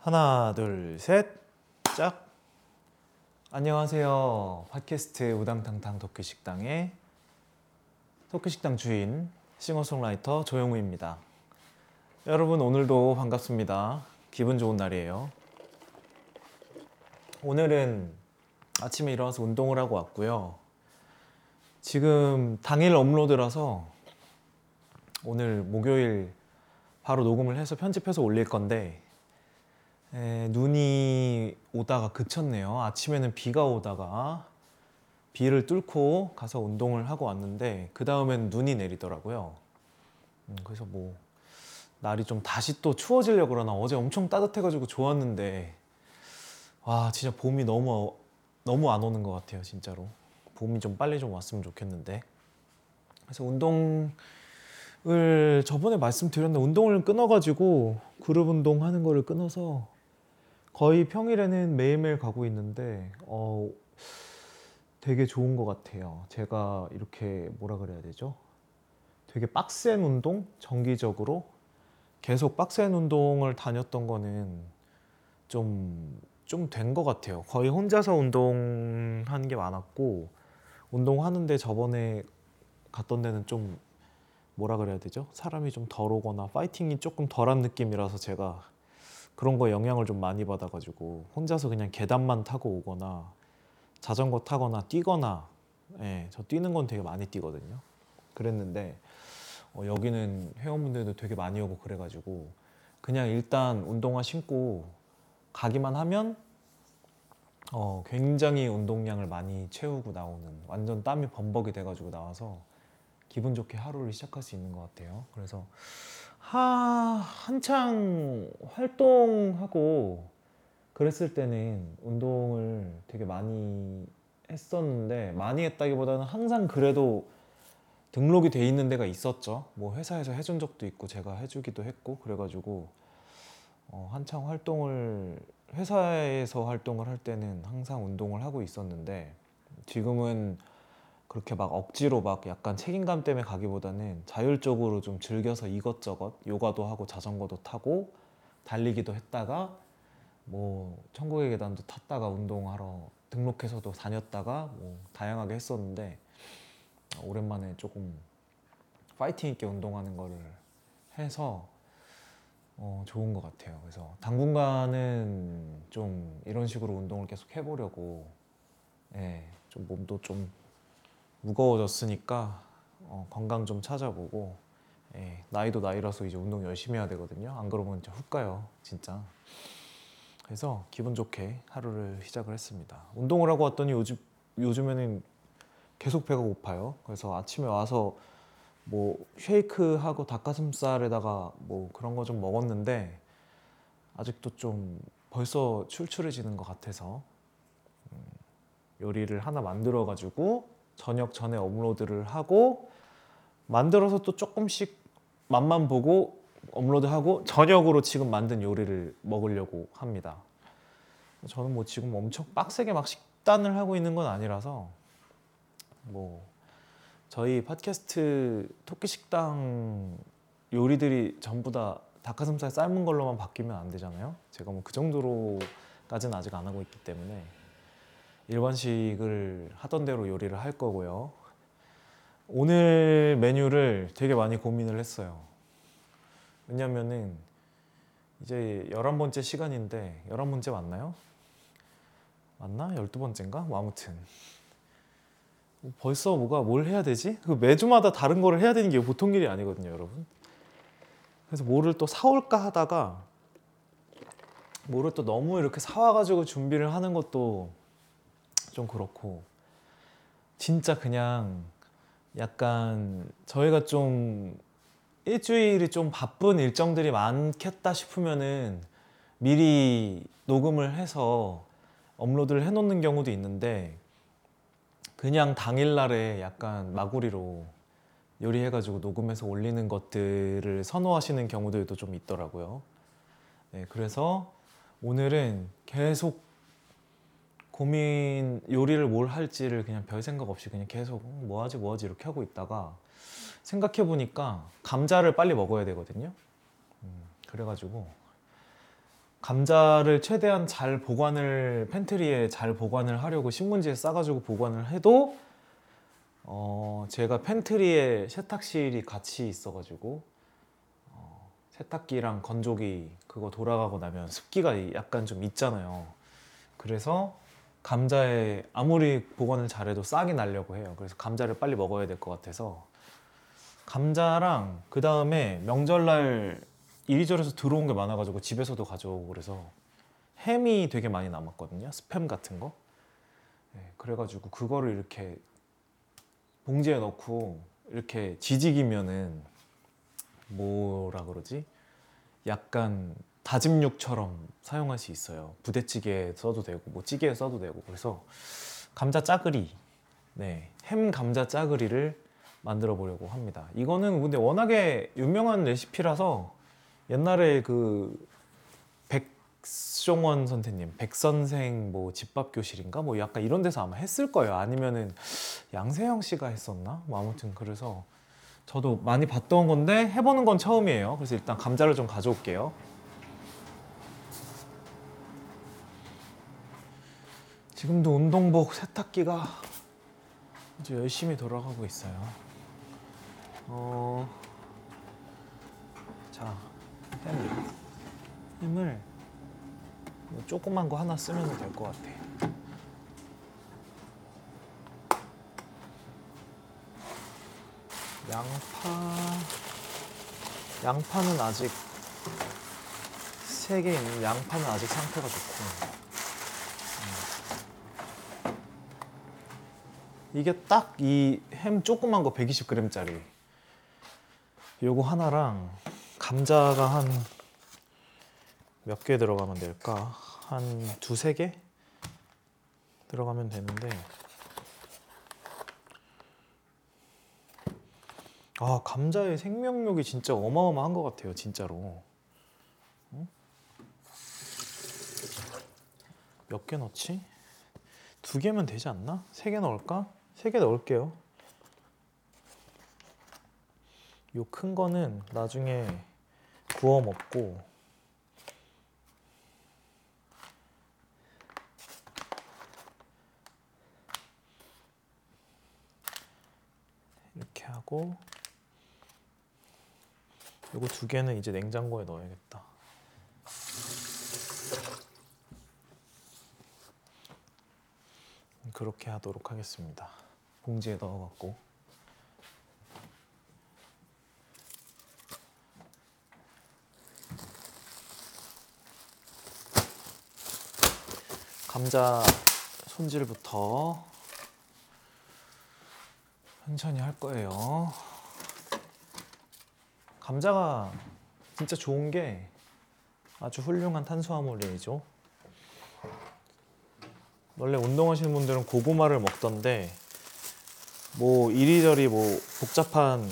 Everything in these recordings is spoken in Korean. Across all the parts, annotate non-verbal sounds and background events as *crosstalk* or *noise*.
하나, 둘, 셋, 짝. 안녕하세요. 팟캐스트 우당탕탕 토크식당의 토크식당 주인 싱어송라이터 조영우입니다. 여러분 오늘도 반갑습니다. 기분 좋은 날이에요. 오늘은 아침에 일어나서 운동을 하고 왔고요. 지금 당일 업로드라서 오늘 목요일 바로 녹음을 해서 편집해서 올릴 건데 에, 눈이 오다가 그쳤네요. 아침에는 비가 오다가 비를 뚫고 가서 운동을 하고 왔는데 그 다음엔 눈이 내리더라고요. 음, 그래서 뭐 날이 좀 다시 또 추워지려 그러나 어제 엄청 따뜻해가지고 좋았는데 와 진짜 봄이 너무 너무 안 오는 것 같아요 진짜로 봄이 좀 빨리 좀 왔으면 좋겠는데 그래서 운동을 저번에 말씀드렸는데 운동을 끊어가지고 그룹 운동 하는 거를 끊어서 거의 평일에는 매일매일 가고 있는데 어 되게 좋은 것 같아요 제가 이렇게 뭐라 그래야 되죠 되게 빡센 운동 정기적으로 계속 빡센 운동을 다녔던 거는 좀 좀 된 것 같아요. 거의 혼자서 운동하는 게 많았고 운동하는데 저번에 갔던 데는 좀 뭐라 그래야 되죠? 사람이 좀 덜 오거나 파이팅이 조금 덜한 느낌이라서 제가 그런 거 영향을 좀 많이 받아가지고 혼자서 그냥 계단만 타고 오거나 자전거 타거나 뛰거나 예, 저 뛰는 건 되게 많이 뛰거든요. 그랬는데 어, 여기는 회원분들도 되게 많이 오고 그래가지고 그냥 일단 운동화 신고 가기만 하면 어, 굉장히 운동량을 많이 채우고 나오는 완전 땀이 범벅이 돼가지고 나와서 기분 좋게 하루를 시작할 수 있는 것 같아요. 그래서 하, 한창 활동하고 그랬을 때는 운동을 되게 많이 했었는데 많이 했다기보다는 항상 그래도 등록이 돼 있는 데가 있었죠. 뭐 회사에서 해준 적도 있고 제가 해주기도 했고 그래가지고 어, 한창 활동을 회사에서 활동을 할 때는 항상 운동을 하고 있었는데 지금은 그렇게 막 억지로 막 약간 책임감 때문에 가기보다는 자율적으로 좀 즐겨서 이것저것 요가도 하고 자전거도 타고 달리기도 했다가 뭐 천국의 계단도 탔다가 운동하러 등록해서도 다녔다가 뭐 다양하게 했었는데 오랜만에 조금 파이팅 있게 운동하는 거를 해서 어, 좋은 것 같아요. 그래서 당분간은 좀 이런 식으로 운동을 계속 해보려고, 예, 좀 몸도 좀 무거워졌으니까 어, 건강 좀 찾아보고, 예, 나이도 나이라서 이제 운동 열심히 해야 되거든요. 안 그러면 진짜 훅 가요, 진짜. 그래서 기분 좋게 하루를 시작을 했습니다. 운동을 하고 왔더니 요즘 요즘에는 계속 배가 고파요. 그래서 아침에 와서 뭐 쉐이크하고 닭가슴살에다가 뭐 그런 거 좀 먹었는데 아직도 좀 벌써 출출해지는 것 같아서 음, 요리를 하나 만들어 가지고 저녁 전에 업로드를 하고 만들어서 또 조금씩 맛만 보고 업로드하고 저녁으로 지금 만든 요리를 먹으려고 합니다. 저는 뭐 지금 엄청 빡세게 막 식단을 하고 있는 건 아니라서 뭐 저희 팟캐스트 토끼 식당 요리들이 전부 다 닭가슴살 삶은 걸로만 바뀌면 안 되잖아요. 제가 뭐 그 정도로까지는 아직 안 하고 있기 때문에 일반식을 하던 대로 요리를 할 거고요. 오늘 메뉴를 되게 많이 고민을 했어요. 왜냐면은 이제 11번째 시간인데 11번째 맞나요? 맞나? 12번째인가? 뭐 아무튼 벌써 뭐가 뭘 해야 되지? 그 매주마다 다른 거를 해야 되는 게 보통 일이 아니거든요, 여러분. 그래서 뭐를 또 사올까 하다가 뭐를 또 너무 이렇게 사와가지고 준비를 하는 것도 좀 그렇고 진짜 그냥 약간 저희가 좀 일주일이 좀 바쁜 일정들이 많겠다 싶으면은 미리 녹음을 해서 업로드를 해놓는 경우도 있는데 그냥 당일날에 약간 마구리로 요리해가지고 녹음해서 올리는 것들을 선호하시는 경우들도 좀 있더라고요. 네, 그래서 오늘은 계속 고민 요리를 뭘 할지를 그냥 별 생각 없이 그냥 계속 뭐 하지 뭐 하지 이렇게 하고 있다가 생각해 보니까 감자를 빨리 먹어야 되거든요. 음, 그래가지고 감자를 최대한 잘 보관을 팬트리에 잘 보관을 하려고 신문지에 싸가지고 보관을 해도 어 제가 팬트리에 세탁실이 같이 있어가지고 어, 세탁기랑 건조기 그거 돌아가고 나면 습기가 약간 좀 있잖아요. 그래서 감자에 아무리 보관을 잘해도 싹이 나려고 해요. 그래서 감자를 빨리 먹어야 될 것 같아서 감자랑 그 다음에 명절날 이리저리서 들어온 게 많아가지고 집에서도 가져오고 그래서 햄이 되게 많이 남았거든요. 스팸 같은 거. 네, 그래가지고 그거를 이렇게 봉지에 넣고 이렇게 지지기면은 뭐라 그러지? 약간 다짐 육처럼 사용할 수 있어요. 부대찌개에 써도 되고 뭐 찌개에 써도 되고 그래서 감자 짜글이 네, 햄 감자 짜글이를 만들어 보려고 합니다. 이거는 근데 워낙에 유명한 레시피라서 옛날에 그 백종원 선생님, 백선생 뭐 집밥 교실인가 뭐 약간 이런 데서 아마 했을 거예요. 아니면은 양세형 씨가 했었나? 뭐 아무튼 그래서 저도 많이 봤던 건데 해보는 건 처음이에요. 그래서 일단 감자를 좀 가져올게요. 지금도 운동복 세탁기가 아주 열심히 돌아가고 있어요. 어, 자, 햄, 햄을 뭐 조그만 거 하나 쓰면 될 것 같아. 양파, 양파는 아직 세 개 있는 양파는 아직 상태가 좋고. 이게 딱 이 햄 조그만 거 120g짜리 요거 하나랑 감자가 한 몇 개 들어가면 될까? 한 두세 개 들어가면 되는데 아 감자의 생명력이 진짜 어마어마한 것 같아요 진짜로 응? 몇개 넣지? 두 개면 되지 않나? 세 개 넣을까? 세 개 넣을게요. 요 큰 거는 나중에 구워 먹고 이렇게 하고 요거 두 개는 이제 냉장고에 넣어야겠다. 그렇게 하도록 하겠습니다. 봉지에 넣어갖고 감자 손질부터 천천히 할 거예요. 감자가 진짜 좋은 게 아주 훌륭한 탄수화물이죠. 원래 운동하시는 분들은 고구마를 먹던데 뭐 이리저리 뭐 복잡한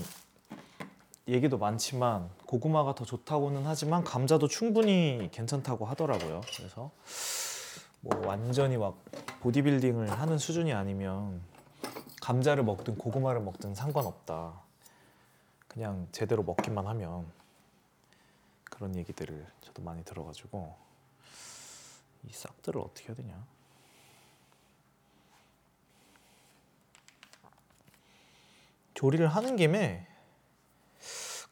얘기도 많지만 고구마가 더 좋다고는 하지만 감자도 충분히 괜찮다고 하더라고요. 그래서 뭐 완전히 막 보디빌딩을 하는 수준이 아니면 감자를 먹든 고구마를 먹든 상관없다. 그냥 제대로 먹기만 하면 그런 얘기들을 저도 많이 들어가지고 이 싹들을 어떻게 해야 되냐? 조리를 하는 김에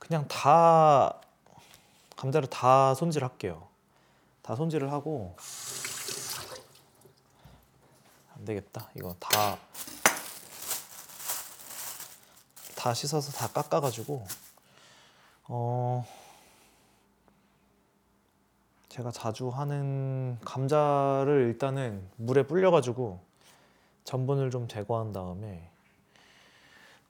그냥 다 감자를 다 손질할게요. 다 손질을 하고 안 되겠다. 이거 다 다 씻어서 다 깎아가지고 어 제가 자주 하는 감자를 일단은 물에 불려가지고 전분을 좀 제거한 다음에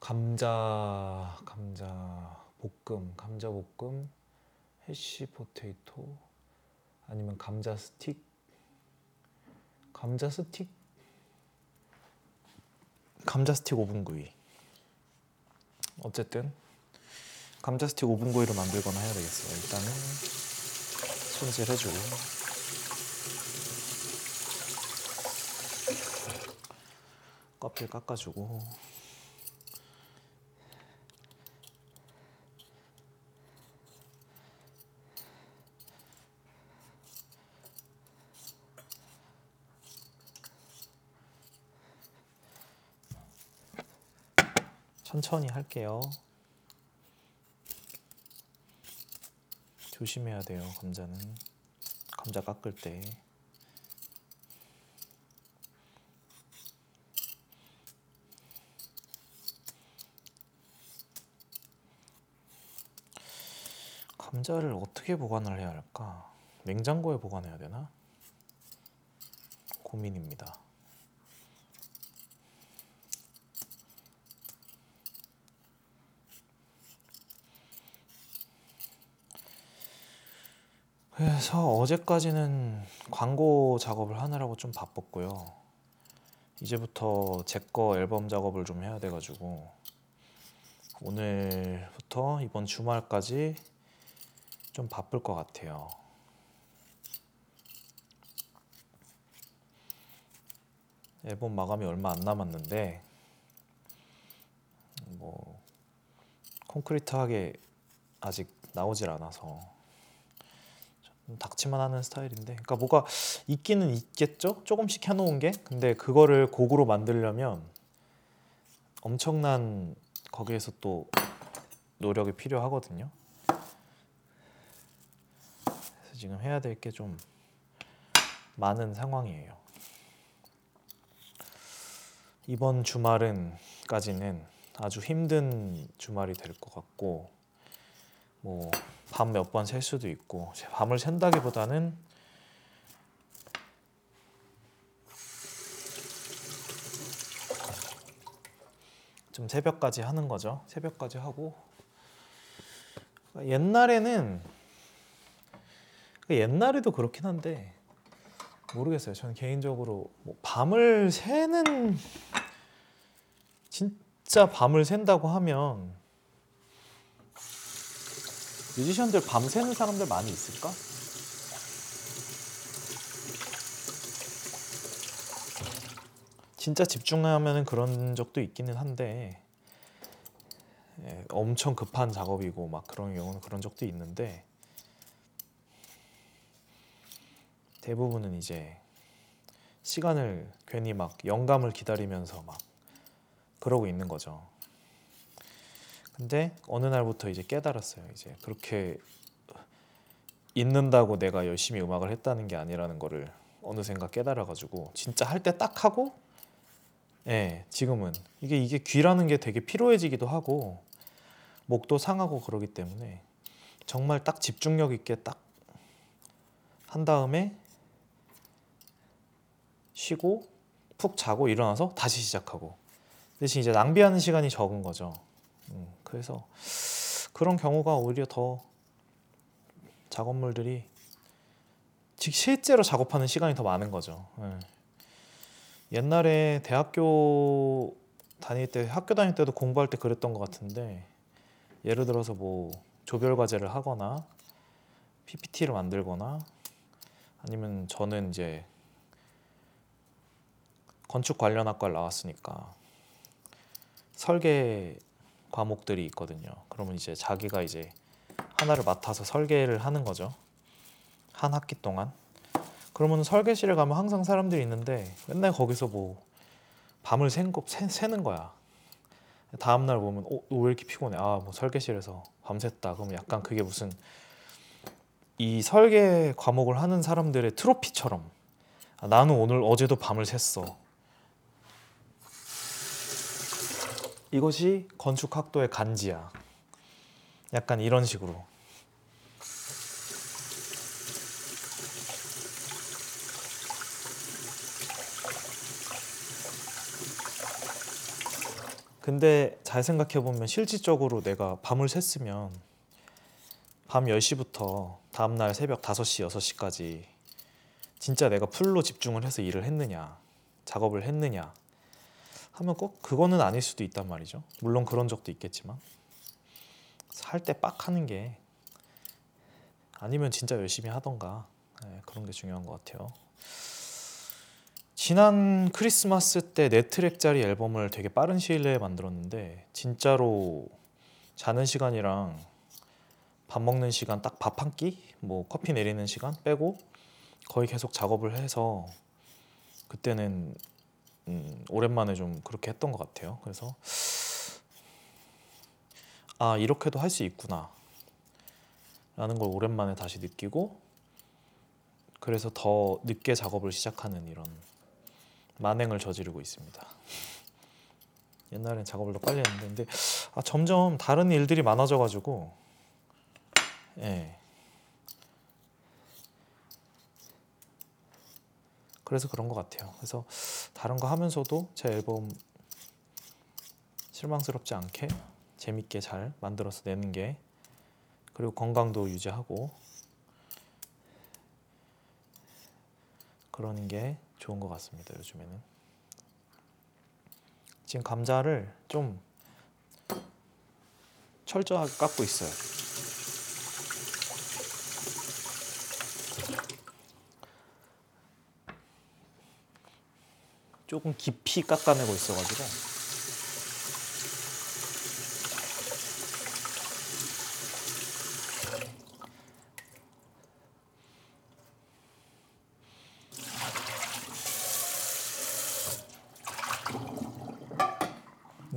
감자 감자 볶음 감자 볶음 hash potato 아니면 감자 스틱? 감자 스틱? 감자 스틱 오븐 구이. 어쨌든 감자 스틱 오븐 구이를 만들거나 해야 되겠어요. 일단은 손질 해 주고. 껍질 깎아주고 천천히 할게요. 조심해야 돼요, 감자는. 감자 깎을 때. 감자를 어떻게 보관을 해야 할까? 냉장고에 보관해야 되나? 고민입니다. 그래서 어제까지는 광고 작업을 하느라고 좀 바빴고요. 이제부터 제 거 앨범 작업을 좀 해야 돼가지고 오늘부터 이번 주말까지 좀 바쁠 것 같아요. 앨범 마감이 얼마 안 남았는데 뭐 콘크리트하게 아직 나오질 않아서 좀 닥치만 하는 스타일인데 그러니까 뭐가 있기는 있겠죠? 조금씩 해놓은 게. 근데 그거를 곡으로 만들려면 엄청난 거기에서 또 노력이 필요하거든요. 그래서 지금 해야 될 게 좀 많은 상황이에요. 이번 주말은까지는 아주 힘든 주말이 될 것 같고 뭐 밤 몇 번 셀 수도 있고 밤을 샌다기보다는 좀 새벽까지 하는 거죠. 새벽까지 하고 옛날에는 옛날에도 그렇긴 한데 모르겠어요. 저는 개인적으로 뭐 밤을 새는 진짜 밤을 샌다고 하면 뮤지션들 밤 새는 사람들 많이 있을까? 진짜 집중하면 그런 적도 있기는 한데 예, 엄청 급한 작업이고 막 그런 경우는 그런 적도 있는데 대부분은 이제 시간을 괜히 막 영감을 기다리면서 막 그러고 있는 거죠. 근데 어느 날부터 이제 깨달았어요. 이제 그렇게 있는다고 내가 열심히 음악을 했다는 게 아니라는 거를 어느샌가 깨달아가지고 진짜 할 때 딱 하고, 예, 지금은 이게 이게 귀라는 게 되게 피로해지기도 하고 목도 상하고 그러기 때문에 정말 딱 집중력 있게 딱 한 다음에 쉬고 푹 자고 일어나서 다시 시작하고 대신 이제 낭비하는 시간이 적은 거죠. 음, 그래서 그런 경우가 오히려 더 작업물들이 즉 실제로 작업하는 시간이 더 많은 거죠. 예. 옛날에 대학교 다닐 때 학교 다닐 때도 공부할 때 그랬던 것 같은데 예를 들어서 뭐 조별 과제를 하거나 PPT를 만들거나 아니면 저는 이제 건축 관련 학과를 나왔으니까 설계 과목들이 있거든요. 그러면 이제 자기가 이제 하나를 맡아서 설계를 하는 거죠. 한 학기 동안. 그러면 설계실에 가면 항상 사람들이 있는데 맨날 거기서 뭐 밤을 샌 거, 새, 새는 거야. 다음 날 보면 어, 너왜 이렇게 피곤해? 아, 뭐 설계실에서 밤샜다. 그럼 약간 그게 무슨 이 설계 과목을 하는 사람들의 트로피처럼 아, 나는 오늘 어제도 밤을 샜어. 이것이 건축학도의 간지야. 약간 이런 식으로. 근데 잘 생각해 보면 실질적으로 내가 밤을 샜으면 밤 10시부터 다음 날 새벽 5시, 6시까지 진짜 내가 풀로 집중을 해서 일을 했느냐, 작업을 했느냐 하면 꼭 그거는 아닐 수도 있단 말이죠. 물론 그런 적도 있겠지만 살때빡 하는 게 아니면 진짜 열심히 하던가 네, 그런 게 중요한 것 같아요. 지난 크리스마스 때 네 트랙짜리 앨범을 되게 빠른 시일 내에 만들었는데 진짜로 자는 시간이랑 밥 먹는 시간 딱 밥 한 끼, 뭐 커피 내리는 시간 빼고 거의 계속 작업을 해서 그때는 음, 오랜만에 좀 그렇게 했던 것 같아요. 그래서 아 이렇게도 할 수 있구나 라는 걸 오랜만에 다시 느끼고 그래서 더 늦게 작업을 시작하는 이런 만행을 저지르고 있습니다. 옛날엔 작업을 더 빨리 했는데 아, 점점 다른 일들이 많아져가지고 예. 그래서 그런 것 같아요. 그래서 다른 거 하면서도 제 앨범 실망스럽지 않게 재밌게 잘 만들어서 내는 게 그리고 건강도 유지하고 그러는 게 좋은 것 같습니다. 요즘에는 지금 감자를 좀 철저하게 깎고 있어요. 조금 깊이 깎아내고 있어가지고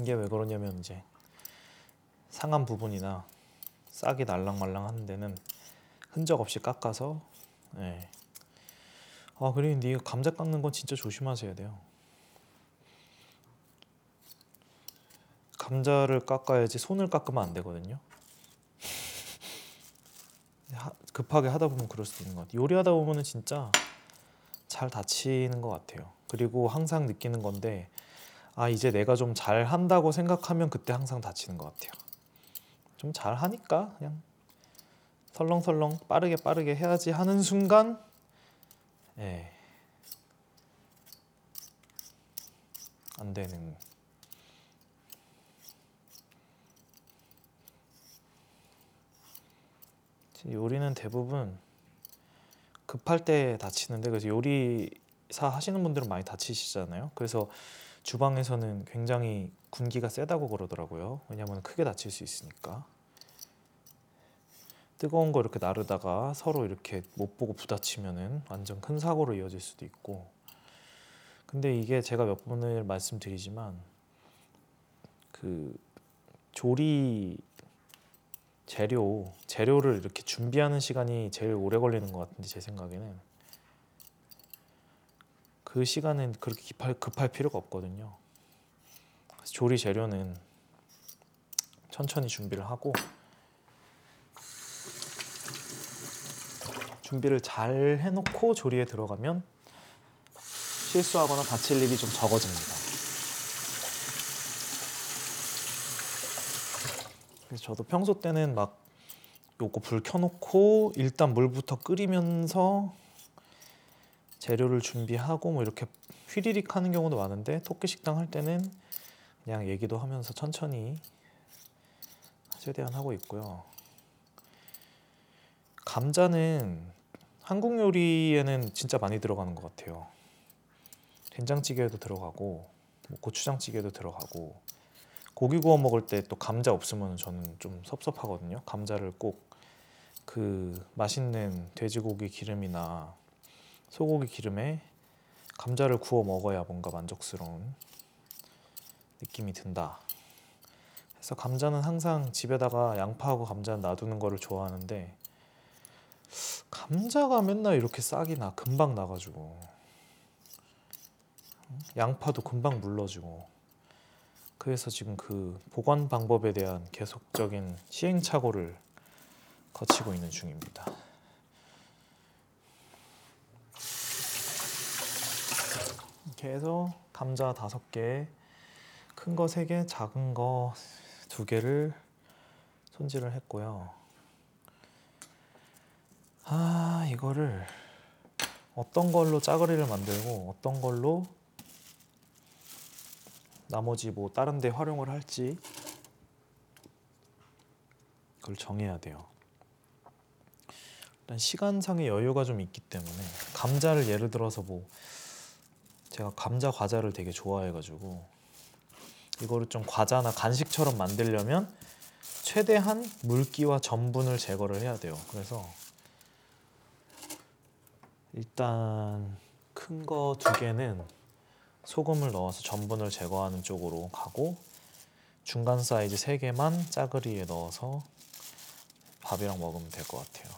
이게 왜 그러냐면 이제 상한 부분이나 싹이 날랑말랑 하는 데는 흔적 없이 깎아서 예. 아 그리고 이거 감자 깎는 건 진짜 조심하셔야 돼요. 감자를 깎아야지 손을 깎으면 안 되거든요. 하- 급하게 하다 보면 그럴 수도 있는 것 같아요. 요리하다 보면은 진짜 잘 다치는 것 같아요. 그리고 항상 느끼는 건데 아 이제 내가 좀 잘 한다고 생각하면 그때 항상 다치는 것 같아요. 좀 잘 하니까 그냥 설렁설렁 빠르게 빠르게 해야지 하는 순간 예. 안 되는 요리는 대부분 급할 때 다치는데 그래서 요리사 하시는 분들은 많이 다치시잖아요. 그래서 주방에서는 굉장히 군기가 세다고 그러더라고요. 왜냐하면 크게 다칠 수 있으니까. 뜨거운 거 이렇게 나르다가 서로 이렇게 못 보고 부딪히면은 완전 큰 사고로 이어질 수도 있고. 근데 이게 제가 몇 번을 말씀드리지만 그 조리 재료 재료를 이렇게 준비하는 시간이 제일 오래 걸리는 것 같은데 제 생각에는 그 시간은 그렇게 급할, 급할 필요가 없거든요. 조리 재료는 천천히 준비를 하고 준비를 잘 해놓고 조리에 들어가면 실수하거나 다칠 일이 좀 적어집니다. 그래서 저도 평소 때는 막 요거 불 켜놓고 일단 물부터 끓이면서 재료를 준비하고 뭐 이렇게 휘리릭 하는 경우도 많은데 토끼 식당 할 때는 그냥 얘기도 하면서 천천히 최대한 하고 있고요. 감자는 한국 요리에는 진짜 많이 들어가는 것 같아요. 된장찌개에도 들어가고 뭐 고추장찌개도 들어가고 고기 구워 먹을 때 또 감자 없으면 저는 좀 섭섭하거든요. 감자를 꼭 그 맛있는 돼지고기 기름이나 소고기 기름에 감자를 구워 먹어야 뭔가 만족스러운 느낌이 든다. 그래서 감자는 항상 집에다가 양파하고 감자 놔두는 거를 좋아하는데 감자가 맨날 이렇게 싹이 나 금방 나가지고 양파도 금방 물러지고 그래서 지금 그 보관 방법에 대한 계속적인 시행착오를 거치고 있는 중입니다. 이렇게 해서 감자 다섯 개, 큰 거 세 개, 작은 거 두 개를 손질을 했고요. 아 이거를 어떤 걸로 짜글이를 만들고 어떤 걸로 나머지 뭐 다른 데 활용을 할지 그걸 정해야 돼요. 일단 시간상의 여유가 좀 있기 때문에 감자를 예를 들어서 뭐 제가 감자 과자를 되게 좋아해가지고 이거를 좀 과자나 간식처럼 만들려면 최대한 물기와 전분을 제거를 해야 돼요. 그래서 일단 큰 거 두 개는 소금을 넣어서 전분을 제거하는 쪽으로 가고 중간 사이즈 3개만 짜글이에 넣어서 밥이랑 먹으면 될 것 같아요.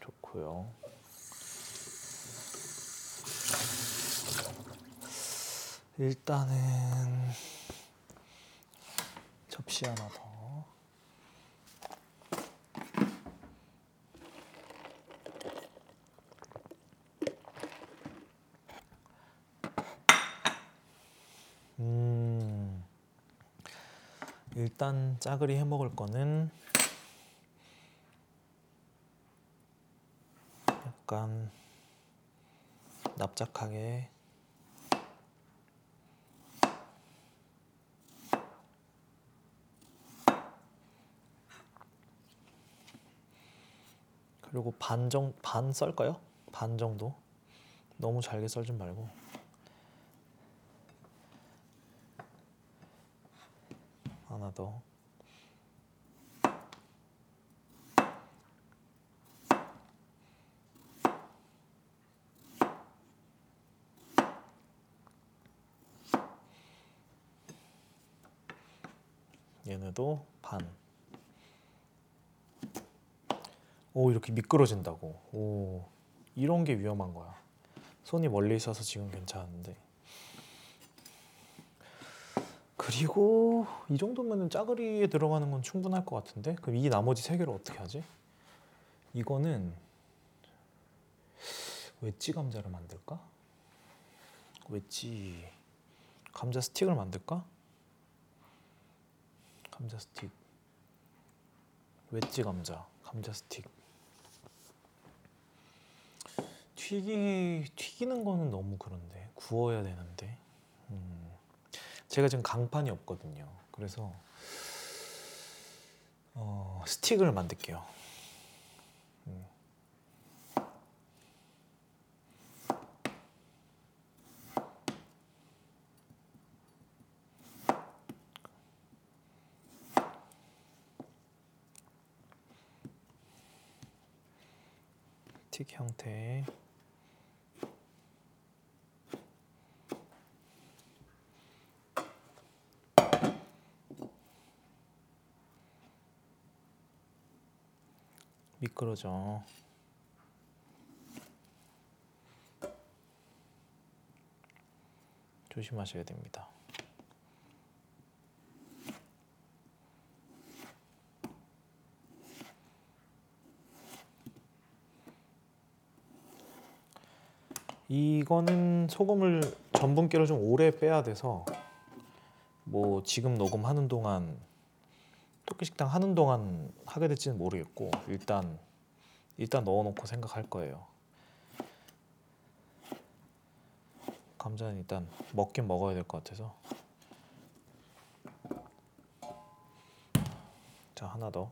좋고요. 일단은 접시 하나 더. 음, 일단 짜글이 해 먹을 거는 약간 납작하게 그리고 반정 반 썰까요? 반 정도. 너무 잘게 썰지 말고. 하나 더. 얘네도 반. 오 이렇게 미끄러진다고. 오 이런 게 위험한 거야. 손이 멀리 있어서 지금 괜찮은데. 그리고 이 정도면은 짜글이에 들어가는 건 충분할 것 같은데. 그럼 이 나머지 세 개를 어떻게 하지? 이거는 웨지 감자를 만들까? 웨지 감자 스틱을 만들까? 감자 스틱 웨지 감자 감자 스틱 튀기 튀기는 거는 너무 그런데 구워야 되는데 음. 제가 지금 강판이 없거든요 그래서 어, 스틱을 만들게요 음. 스틱 형태 미끄러져. 조심하셔야 됩니다. 이거는 소금을 전분기를 좀 오래 빼야 돼서 뭐 지금 녹음하는 동안 토끼 식당 하는 동안 하게 될지는 모르겠고 일단 일단 넣어놓고 생각할 거예요. 감자는 일단 먹긴 먹어야 될 것 같아서 자 하나 더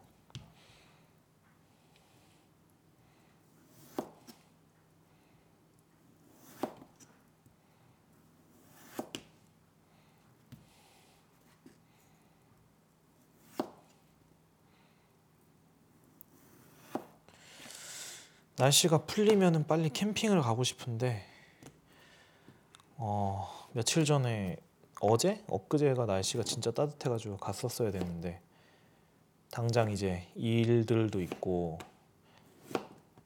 날씨가 풀리면은 빨리 캠핑을 가고 싶은데 어 며칠 전에 어제 엊그제가 날씨가 진짜 따뜻해가지고 갔었어야 되는데 당장 이제 일들도 있고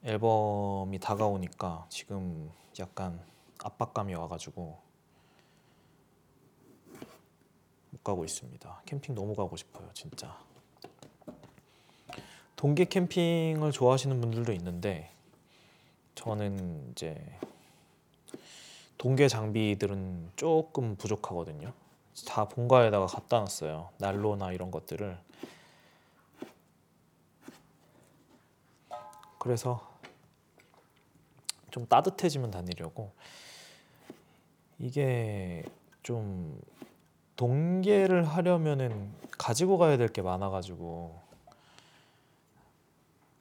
앨범이 다가오니까 지금 약간 압박감이 와가지고 못 가고 있습니다. 캠핑 너무 가고 싶어요, 진짜. 동계 캠핑을 좋아하시는 분들도 있는데 저는 이제 동계 장비들은 조금 부족하거든요. 다 본가에다가 갖다 놨어요. 난로나 이런 것들을. 그래서 좀 따뜻해지면 다니려고 이게 좀 동계를 하려면은 가지고 가야 될 게 많아가지고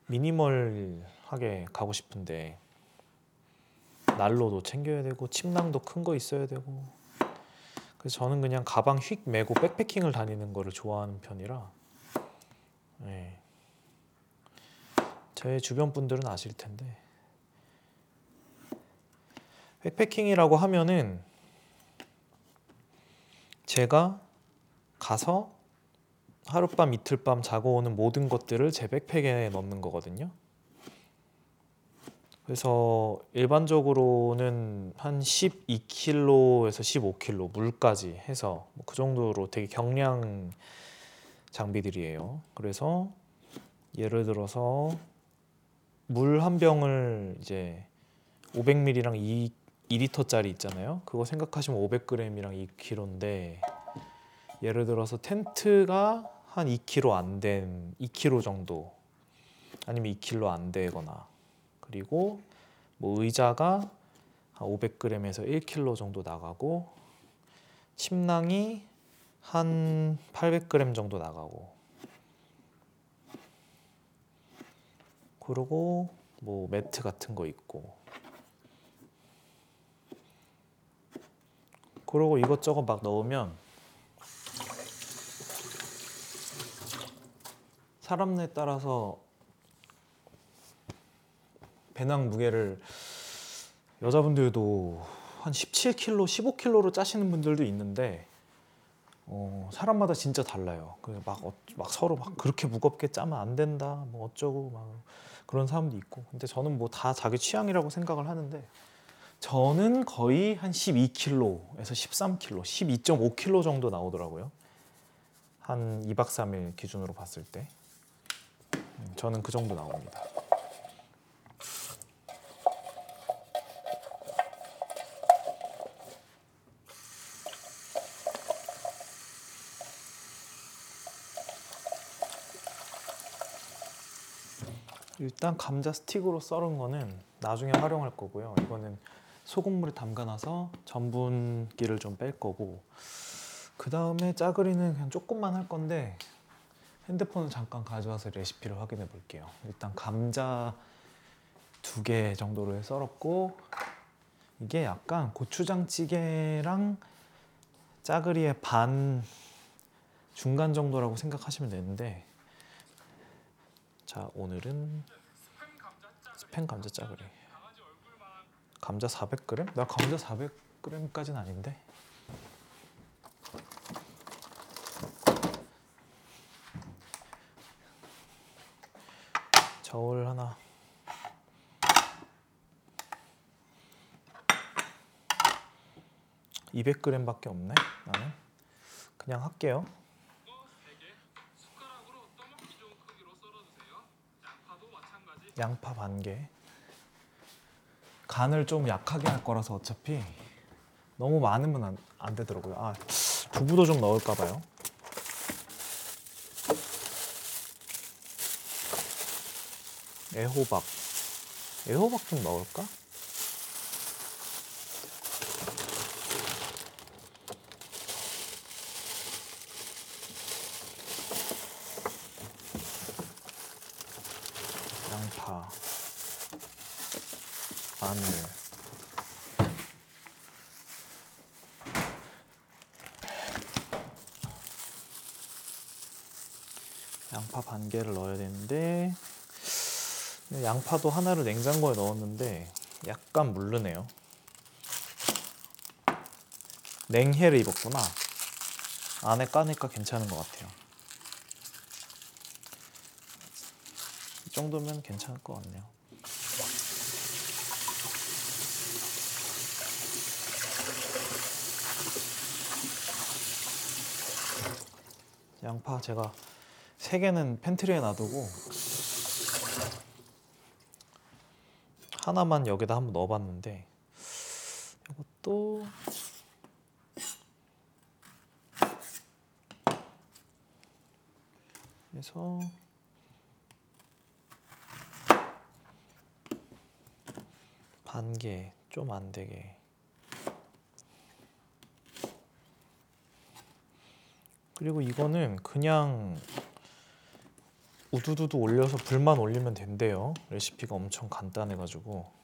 미니멀 하게 가고 싶은데 난로도 챙겨야 되고 침낭도 큰 거 있어야 되고 그래서 저는 그냥 가방 휙 메고 백패킹을 다니는 거를 좋아하는 편이라 네. 제 주변 분들은 아실 텐데 백패킹이라고 하면은 제가 가서 하룻밤 이틀밤 자고 오는 모든 것들을 제 백팩에 넣는 거거든요. 그래서 일반적으로는 한 12kg에서 15kg 물까지 해서 뭐 그 정도로 되게 경량 장비들이에요. 그래서 예를 들어서 물 한 병을 이제 500ml랑 2, 2리터짜리 있잖아요. 그거 생각하시면 500g이랑 2kg인데 예를 들어서 텐트가 한 2kg 안 된 2kg 정도 아니면 2kg 안 되거나 그리고 뭐 의자가 한 500g에서 1kg 정도 나가고 침낭이 한 800g 정도 나가고. 그리고 뭐 매트 같은 거 있고. 그리고 이것저것 막 넣으면 사람에 따라서 배낭 무게를 여자분들도 한 17kg, 15kg로 짜시는 분들도 있는데 어, 사람마다 진짜 달라요. 그막 어, 막 서로 막 그렇게 무겁게 짜면 안 된다, 뭐 어쩌고 막 그런 사람도 있고. 근데 저는 뭐 다 자기 취향이라고 생각을 하는데 저는 거의 한 12kg에서 13kg, 12.5kg 정도 나오더라고요. 한 2박 3일 기준으로 봤을 때. 음, 저는 그 정도 나옵니다. 일단 감자 스틱으로 썰은 거는 나중에 활용할 거고요. 이거는 소금물에 담가놔서 전분기를 좀 뺄 거고 그 다음에 짜글이는 그냥 조금만 할 건데 핸드폰을 잠깐 가져와서 레시피를 확인해 볼게요. 일단 감자 두 개 정도를 썰었고 이게 약간 고추장찌개랑 짜글이의 반 중간 정도라고 생각하시면 되는데 자 오늘은 스팸 감자 짜글이 감자 400g? 나 감자 400g까지는 아닌데. 저울 하나. (200g밖에) 없네 나는. 그냥 할게요 양파 반 개. 간을 좀 약하게 할 거라서 어차피 너무 많으면 안, 안 되더라고요. 아, 두부도 좀 넣을까 봐요. 애호박. 애호박 좀 넣을까? 양파, 마늘, 양파 반 개를 넣어야 되는데 양파도 하나를 냉장고에 넣었는데 약간 물르네요. 냉해를 입었구나. 안에 까니까 괜찮은 것 같아요. 이 정도면 괜찮을 것 같네요. 양파 제가 세 개는 팬트리에 놔두고 하나만 여기다 한번 넣어봤는데 이것도 그래서 반개 좀 안 되게 그리고 이거는 그냥 우두두두 올려서 불만 올리면 된대요. 레시피가 엄청 간단해가지고.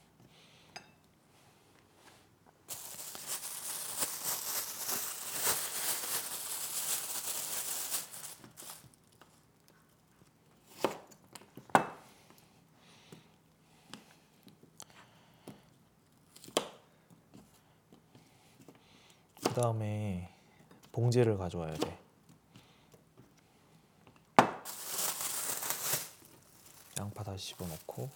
그 다음에 봉지를 가져와야 돼. 집어넣고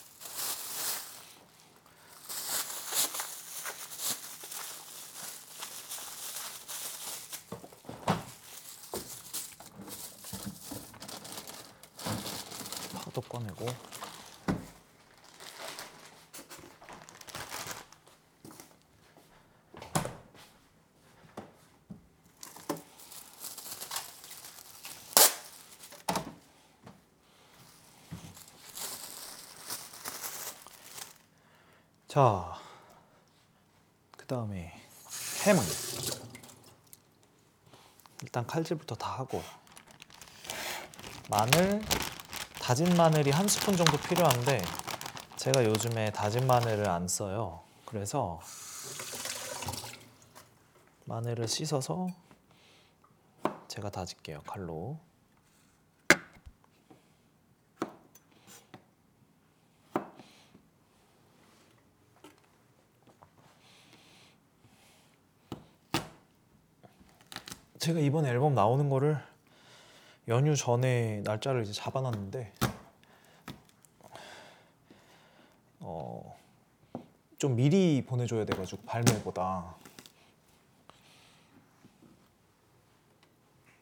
파도 꺼내고 자, 그 다음에 햄. 일단 칼질부터 다 하고 마늘, 다진 마늘이 한 스푼 정도 필요한데 제가 요즘에 다진 마늘을 안 써요. 그래서 마늘을 씻어서 제가 다질게요 칼로. 제가 이번 앨범 나오는 거를 연휴 전에 날짜를 이제 잡아놨는데 어, 좀 미리 보내줘야 돼가지고 발매보다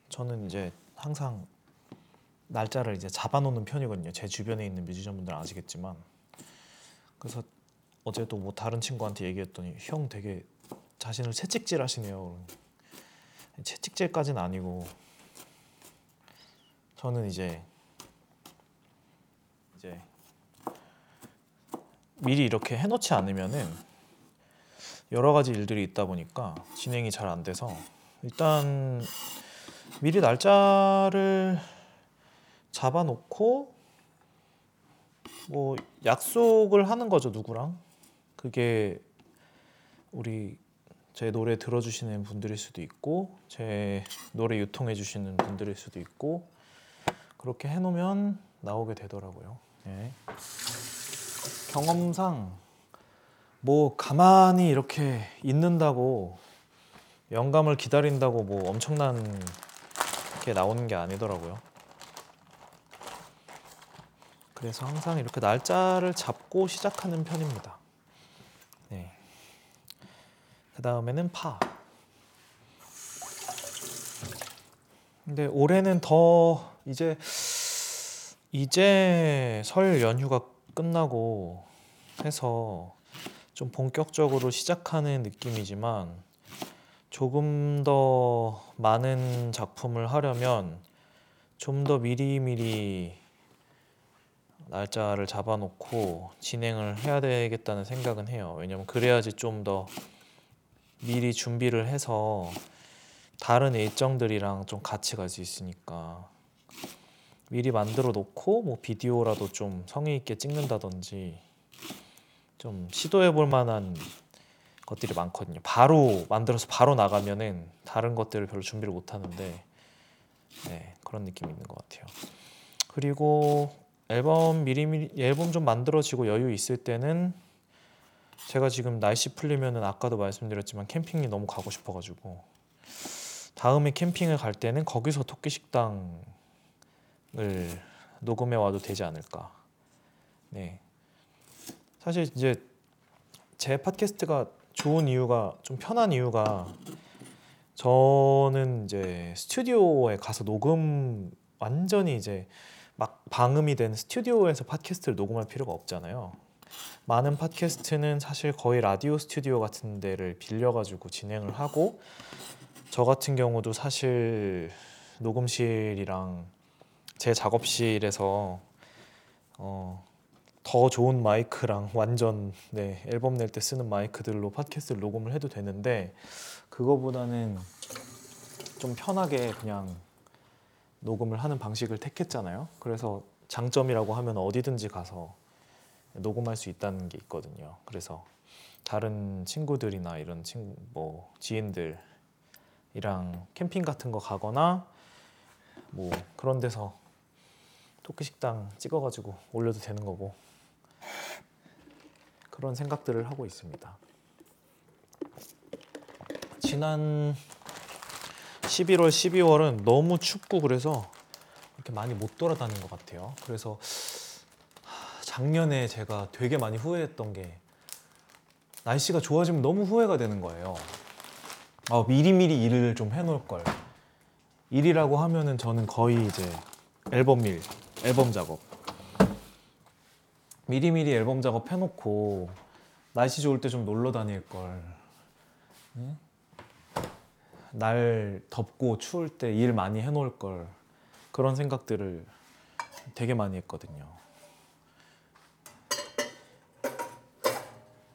저는 이제 항상 날짜를 이제 잡아놓는 편이거든요. 제 주변에 있는 뮤지션분들은 아시겠지만 그래서 어제도 뭐 다른 친구한테 얘기했더니 형 되게 자신을 채찍질하시네요. 채찍질까지는 아니고 저는 이제 이제 미리 이렇게 해놓지 않으면은 여러 가지 일들이 있다 보니까 진행이 잘 안 돼서 일단 미리 날짜를 잡아놓고 뭐 약속을 하는 거죠 누구랑? 그게 우리 제 노래 들어주시는 분들일 수도 있고 제 노래 유통해 주시는 분들일 수도 있고 그렇게 해놓으면 나오게 되더라고요. 예. 경험상 뭐 가만히 이렇게 있는다고 영감을 기다린다고 뭐 엄청난 게 나오는 게 아니더라고요. 그래서 항상 이렇게 날짜를 잡고 시작하는 편입니다. 네. 그 다음에는 파. 근데 올해는 더 이제 이제 설 연휴가 끝나고 해서 좀 본격적으로 시작하는 느낌이지만 조금 더 많은 작품을 하려면 좀 더 미리미리 날짜를 잡아놓고 진행을 해야 되겠다는 생각은 해요. 왜냐면 그래야지 좀더 미리 준비를 해서 다른 일정들이랑 좀 같이 갈 수 있으니까 미리 만들어 놓고 뭐 비디오라도 좀 성의 있게 찍는다든지 좀 시도해 볼 만한 것들이 많거든요. 바로 만들어서 바로 나가면은 다른 것들을 별로 준비를 못 하는데 네, 그런 느낌이 있는 것 같아요. 그리고 앨범 미리미리 앨범 좀 만들어지고 여유 있을 때는 제가 지금 날씨 풀리면은 아까도 말씀드렸지만 캠핑이 너무 가고 싶어가지고 다음에 캠핑을 갈 때는 거기서 토끼 식당을 녹음해 와도 되지 않을까. 네. 사실 이제 제 팟캐스트가 좋은 이유가 좀 편한 이유가 저는 이제 스튜디오에 가서 녹음 완전히 이제 막 방음이 된 스튜디오에서 팟캐스트를 녹음할 필요가 없잖아요. 많은 팟캐스트는 사실 거의 라디오 스튜디오 같은 데를 빌려가지고 진행을 하고 저 같은 경우도 사실 녹음실이랑 제 작업실에서 어, 더 좋은 마이크랑 *laughs* 완전 네, 앨범 낼 때 쓰는 마이크들로 팟캐스트를 녹음을 해도 되는데 그거보다는 좀 편하게 그냥 녹음을 하는 방식을 택했잖아요. 그래서 장점이라고 하면 어디든지 가서 녹음할 수 있다는 게 있거든요. 그래서 다른 친구들이나 이런 친구 뭐 지인들이랑 캠핑 같은 거 가거나 뭐 그런 데서 토끼 식당 찍어가지고 올려도 되는 거고 그런 생각들을 하고 있습니다. 지난 11월, 12월은 너무 춥고 그래서 이렇게 많이 못 돌아다닌 것 같아요. 그래서 하, 작년에 제가 되게 많이 후회했던 게 날씨가 좋아지면 너무 후회가 되는 거예요. 아, 미리미리 일을 좀 해놓을 걸. 일이라고 하면은 저는 거의 이제 앨범 일, 앨범 작업. 미리미리 앨범 작업 해놓고 날씨 좋을 때 좀 놀러 다닐 걸. 응? 날 덥고 추울 때 일 많이 해놓을 걸. 그런 생각들을 되게 많이 했거든요.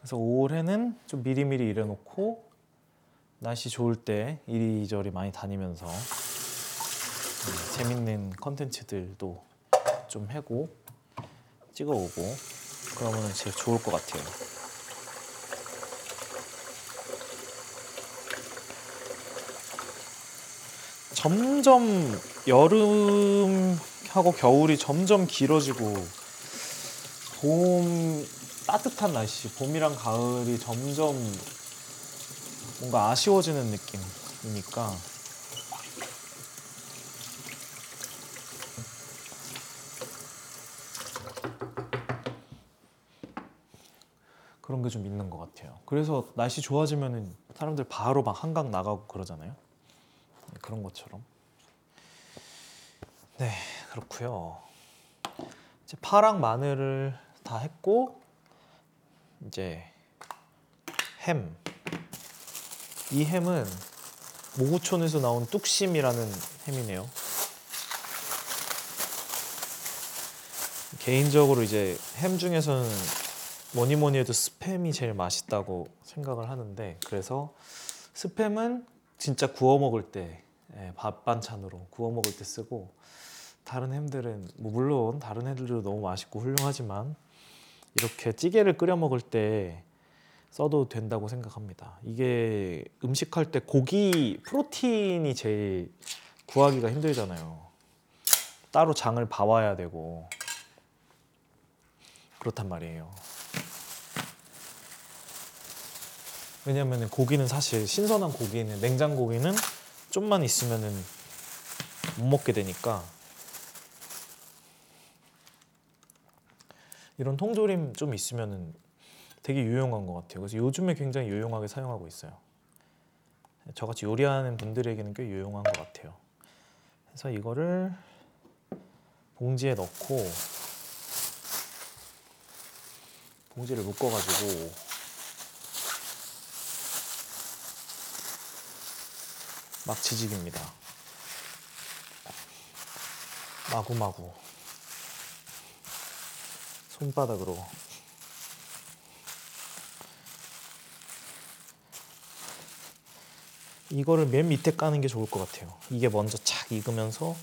그래서 올해는 좀 미리미리 일해놓고 날씨 좋을 때 이리저리 많이 다니면서 음, 재밌는 컨텐츠들도 좀 해고 찍어오고 그러면 제일 좋을 것 같아요. 점점 여름하고 겨울이 점점 길어지고 봄 따뜻한 날씨, 봄이랑 가을이 점점 뭔가 아쉬워지는 느낌이니까 그런 게 좀 있는 것 같아요. 그래서 날씨 좋아지면은 사람들 바로 막 한강 나가고 그러잖아요. 네, 그런 것처럼. 네, 그렇고요. 이제 파랑 마늘을 다 했고 이제 햄. 이 햄은 모구촌에서 나온 뚝심이라는 햄이네요. 개인적으로 이제 햄 중에서는 뭐니 뭐니 해도 스팸이 제일 맛있다고 생각을 하는데 그래서 스팸은 진짜 구워 먹을 때 예, 밥 반찬으로 구워 먹을 때 쓰고 다른 햄들은 뭐 물론 다른 햄들도 너무 맛있고 훌륭하지만 이렇게 찌개를 끓여 먹을 때 써도 된다고 생각합니다. 이게 음식할 때 고기 프로틴이 제일 구하기가 힘들잖아요. 따로 장을 봐와야 되고 그렇단 말이에요. 왜냐면 고기는 사실 신선한 고기는 냉장 고기는 좀만 있으면은 못 먹게 되니까 이런 통조림 좀 있으면은 되게 유용한 것 같아요. 그래서 요즘에 굉장히 유용하게 사용하고 있어요. 저같이 요리하는 분들에게는 꽤 유용한 것 같아요. 그래서 이거를 봉지에 넣고 봉지를 묶어가지고 막 지직입니다. 마구마구 손바닥으로 이거를 맨 밑에 까는 게 좋을 것 같아요. 이게 먼저 착 익으면서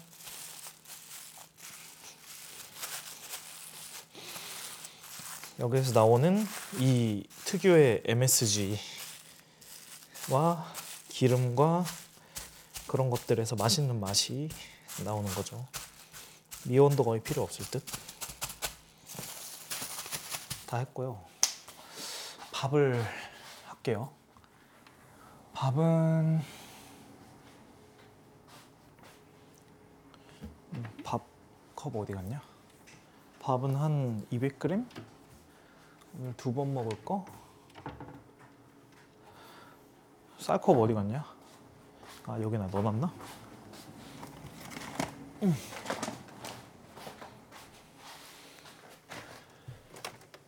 여기에서 나오는 이 특유의 MSG와 기름과 그런 것들에서 맛있는 맛이 나오는 거죠. 미온도 거의 필요 없을 듯. 다 했고요. 밥을 할게요. 밥은 밥 컵 어디 갔냐? 밥은 한 200g? 오늘 두 번 먹을 거? 쌀컵 어디 갔냐? 아 여기나 넣어놨나? 음.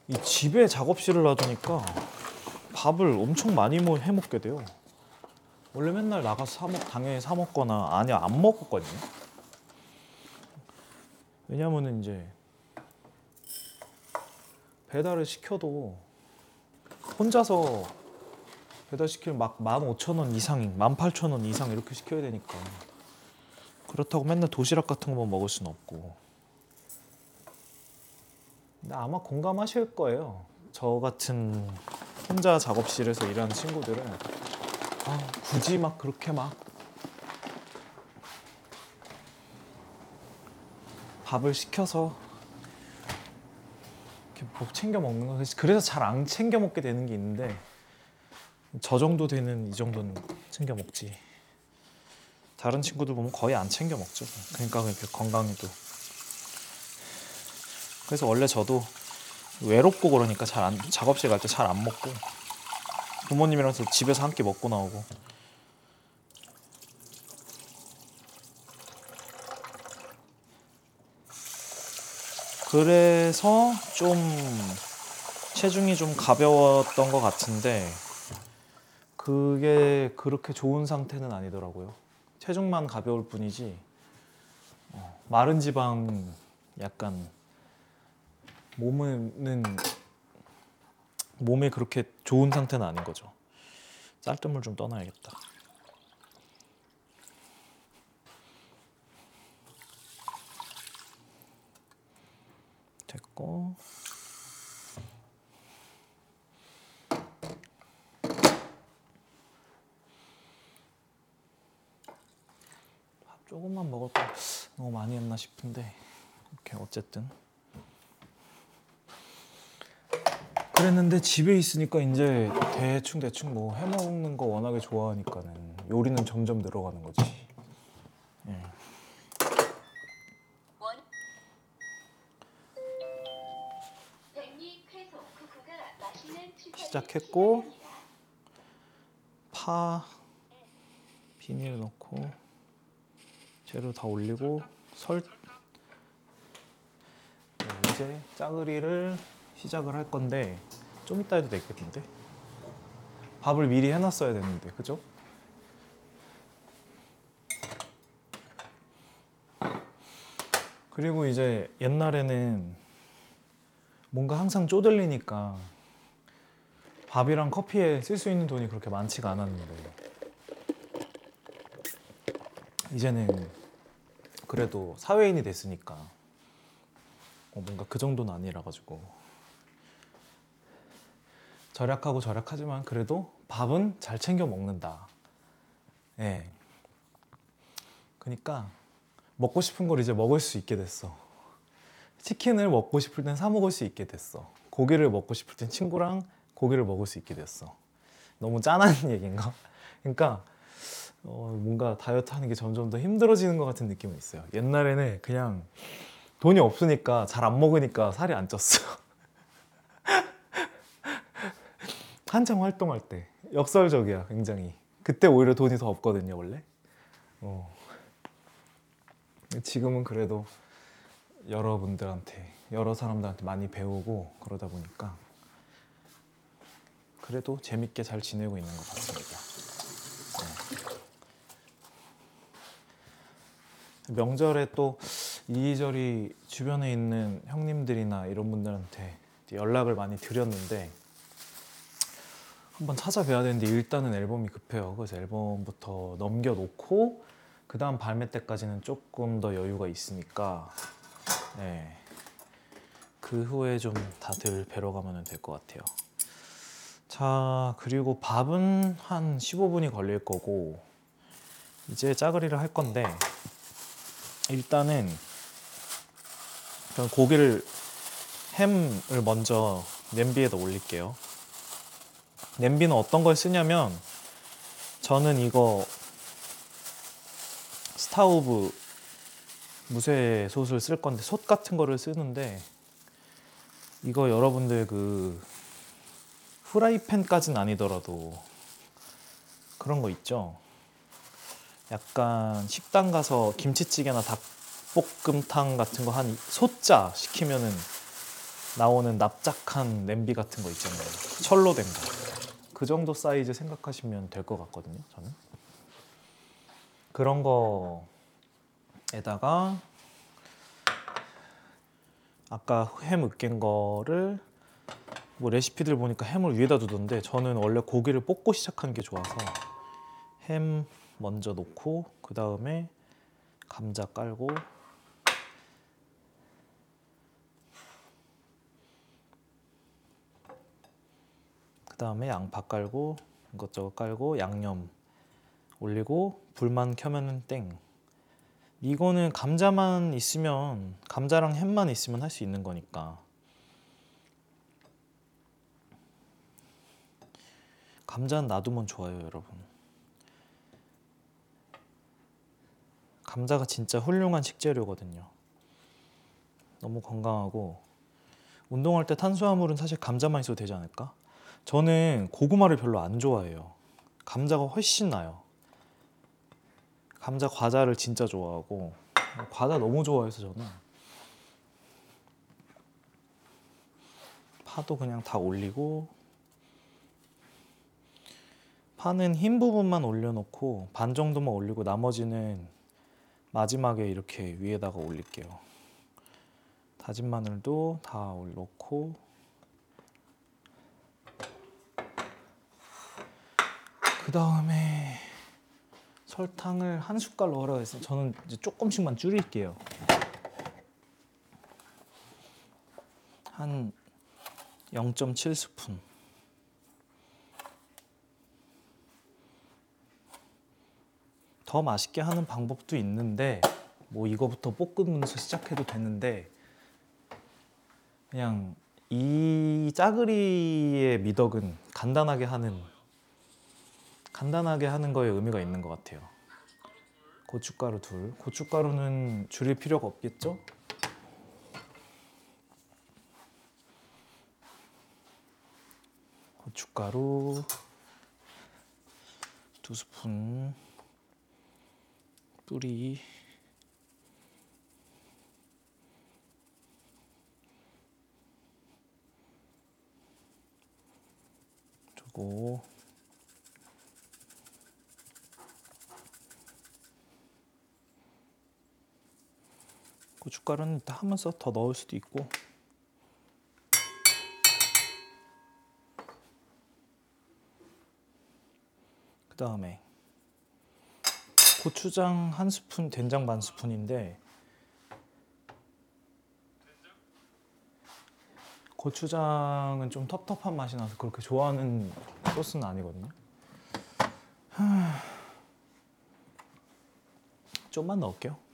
이 집에 작업실을 놔두니까 밥을 엄청 많이 뭐 해 먹게 돼요. 원래 맨날 나가서 사 먹, 당연히 사 먹거나 아니야 안 먹었거든요. 왜냐면은 이제 배달을 시켜도 혼자서 배달 시키면 막 15,000원 이상, 18,000원 이상 이렇게 시켜야 되니까 그렇다고 맨날 도시락 같은 거만 먹을 수는 없고 아마 공감하실 거예요. 저 같은 혼자 작업실에서 일하는 친구들은 아, 굳이 막 그렇게 막 밥을 시켜서 이렇게 뭐 챙겨 먹는 거 그래서 잘 안 챙겨 먹게 되는 게 있는데 저 정도 되는 이 정도는 챙겨 먹지. 다른 친구들 보면 거의 안 챙겨 먹죠. 그러니까 그렇게 건강에도. 그래서 원래 저도 외롭고 그러니까 잘 안 작업실 갈 때 잘 안 먹고 부모님이랑서 집에서 한 끼 먹고 나오고. 그래서 좀 체중이 좀 가벼웠던 것 같은데 그게 그렇게 좋은 상태는 아니더라고요. 체중만 가벼울 뿐이지 어, 마른 지방 약간 몸은 몸에 그렇게 좋은 상태는 아닌 거죠. 쌀뜨물 좀 떠놔야겠다. 됐고 밥 조금만 먹을까 너무 많이 했나 싶은데 이렇게 어쨌든 그랬는데 집에 있으니까 이제 대충 대충 뭐 해먹는 거 워낙에 좋아하니까는 요리는 점점 늘어가는 거지. 예. 원 맛있는 추천을 시작했고. 파 비닐 넣고 재료 다 올리고 설 네, 이제 짜글이를 시작을 할 건데 좀 이따 해도 되겠는데? 밥을 미리 해놨어야 되는데 그죠? 그리고 이제 옛날에는 뭔가 항상 쪼들리니까 밥이랑 커피에 쓸 수 있는 돈이 그렇게 많지가 않았는데. 이제는 그래도 사회인이 됐으니까 어, 뭔가 그 정도는 아니라 가지고 절약하고 절약하지만 그래도 밥은 잘 챙겨 먹는다. 예. 그러니까 먹고 싶은 걸 이제 먹을 수 있게 됐어. 치킨을 먹고 싶을 땐 사 먹을 수 있게 됐어. 고기를 먹고 싶을 땐 친구랑 고기를 먹을 수 있게 됐어. 너무 짠한 *laughs* 얘기인가? 그러니까 어, 뭔가 다이어트 하는 게 점점 더 힘들어지는 것 같은 느낌은 있어요. 옛날에는 그냥 돈이 없으니까 잘 안 먹으니까 살이 안 쪘어. 한창 활동할 때 역설적이야 굉장히. 그때 오히려 돈이 더 없거든요 원래. 어. 지금은 그래도 여러분들한테 여러 사람들한테 많이 배우고 그러다 보니까 그래도 재밌게 잘 지내고 있는 것 같습니다. 네. 명절에 또 이리저리 주변에 있는 형님들이나 이런 분들한테 연락을 많이 드렸는데 한번 찾아뵈야 되는데 일단은 앨범이 급해요. 그래서 앨범부터 넘겨놓고 그 다음 발매 때까지는 조금 더 여유가 있으니까 네. 그 후에 좀 다들 뵈러 가면 될 것 같아요. 자, 그리고 밥은 한 15분이 걸릴 거고, 이제 짜글이를 할 건데, 일단은, 고기를, 햄을 먼저 냄비에다 올릴게요. 냄비는 어떤 걸 쓰냐면, 저는 이거, Staub 무쇠 솥을 쓸 건데, 솥 같은 거를 쓰는데, 이거 여러분들 그 후라이팬까지는 아니더라도 그런 거 있죠. 약간 식당 가서 김치찌개나 닭볶음탕 같은 거 한 소자 시키면은 나오는 납작한 냄비 같은 거 있잖아요. 철로 된 거. 그 정도 사이즈 생각하시면 될 것 같거든요. 저는 그런 거에다가 아까 햄 으깬 거를 뭐 레시피들 보니까 햄을 위에다 두던데 저는 원래 고기를 볶고 시작하는 게 좋아서 햄 먼저 놓고 그 다음에 감자 깔고 그 다음에 양파 깔고 이것저것 깔고 양념 올리고 불만 켜면은 땡 이거는 감자만 있으면 감자랑 햄만 있으면 할 수 있는 거니까 감자는 놔두면 좋아요 여러분 감자가 진짜 훌륭한 식재료거든요. 너무 건강하고 운동할 때 탄수화물은 사실 감자만 있어도 되지 않을까? 저는 고구마를 별로 안 좋아해요. 감자가 훨씬 나요. 감자 과자를 진짜 좋아하고 과자 너무 좋아해서 저는 파도 그냥 다 올리고 파는 흰 부분만 올려놓고 반 정도만 올리고 나머지는 마지막에 이렇게 위에다가 올릴게요. 다진 마늘도 다 넣고 그 다음에 설탕을 한 숟갈 넣으라고 했어요. 저는 이제 조금씩만 줄일게요. 한 0.7스푼. 더 맛있게 하는 방법도 있는데 뭐 이거부터 볶으면서 시작해도 되는데 그냥 이 짜그리의 미덕은 간단하게 하는 간단하게 하는 거에 의미가 있는 것 같아요. 고춧가루 둘. 고춧가루는 줄일 필요가 없겠죠? 고춧가루 두 스푼 뿌리 두고 고춧가루는 하면서 더 넣을 수도 있고 그 다음에 고추장 한 스푼, 된장 반 스푼인데 고추장은 좀 텁텁한 맛이 나서 그렇게 좋아하는 소스는 아니거든요. 하... 좀만 넣을게요.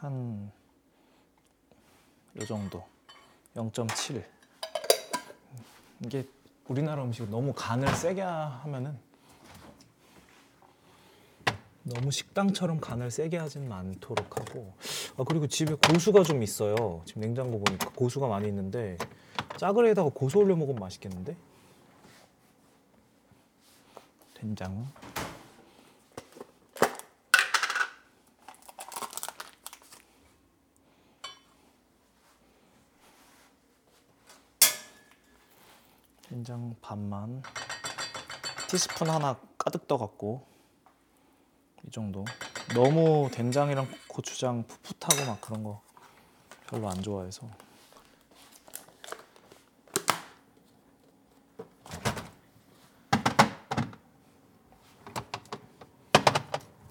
한 요 정도. 0.7 이게 우리나라 음식을 너무 간을 세게 하면은 너무 식당처럼 간을 세게 하지는 않도록 하고. 아 그리고 집에 고수가 좀 있어요. 지금 냉장고 보니까 고수가 많이 있는데 짜글에다가 고수 올려 먹으면 맛있겠는데? 된장 된장 반만 티스푼 하나 가득 떠갖고 이 정도. 너무 된장이랑 고추장 풋풋하고 막 그런 거 별로 안 좋아해서.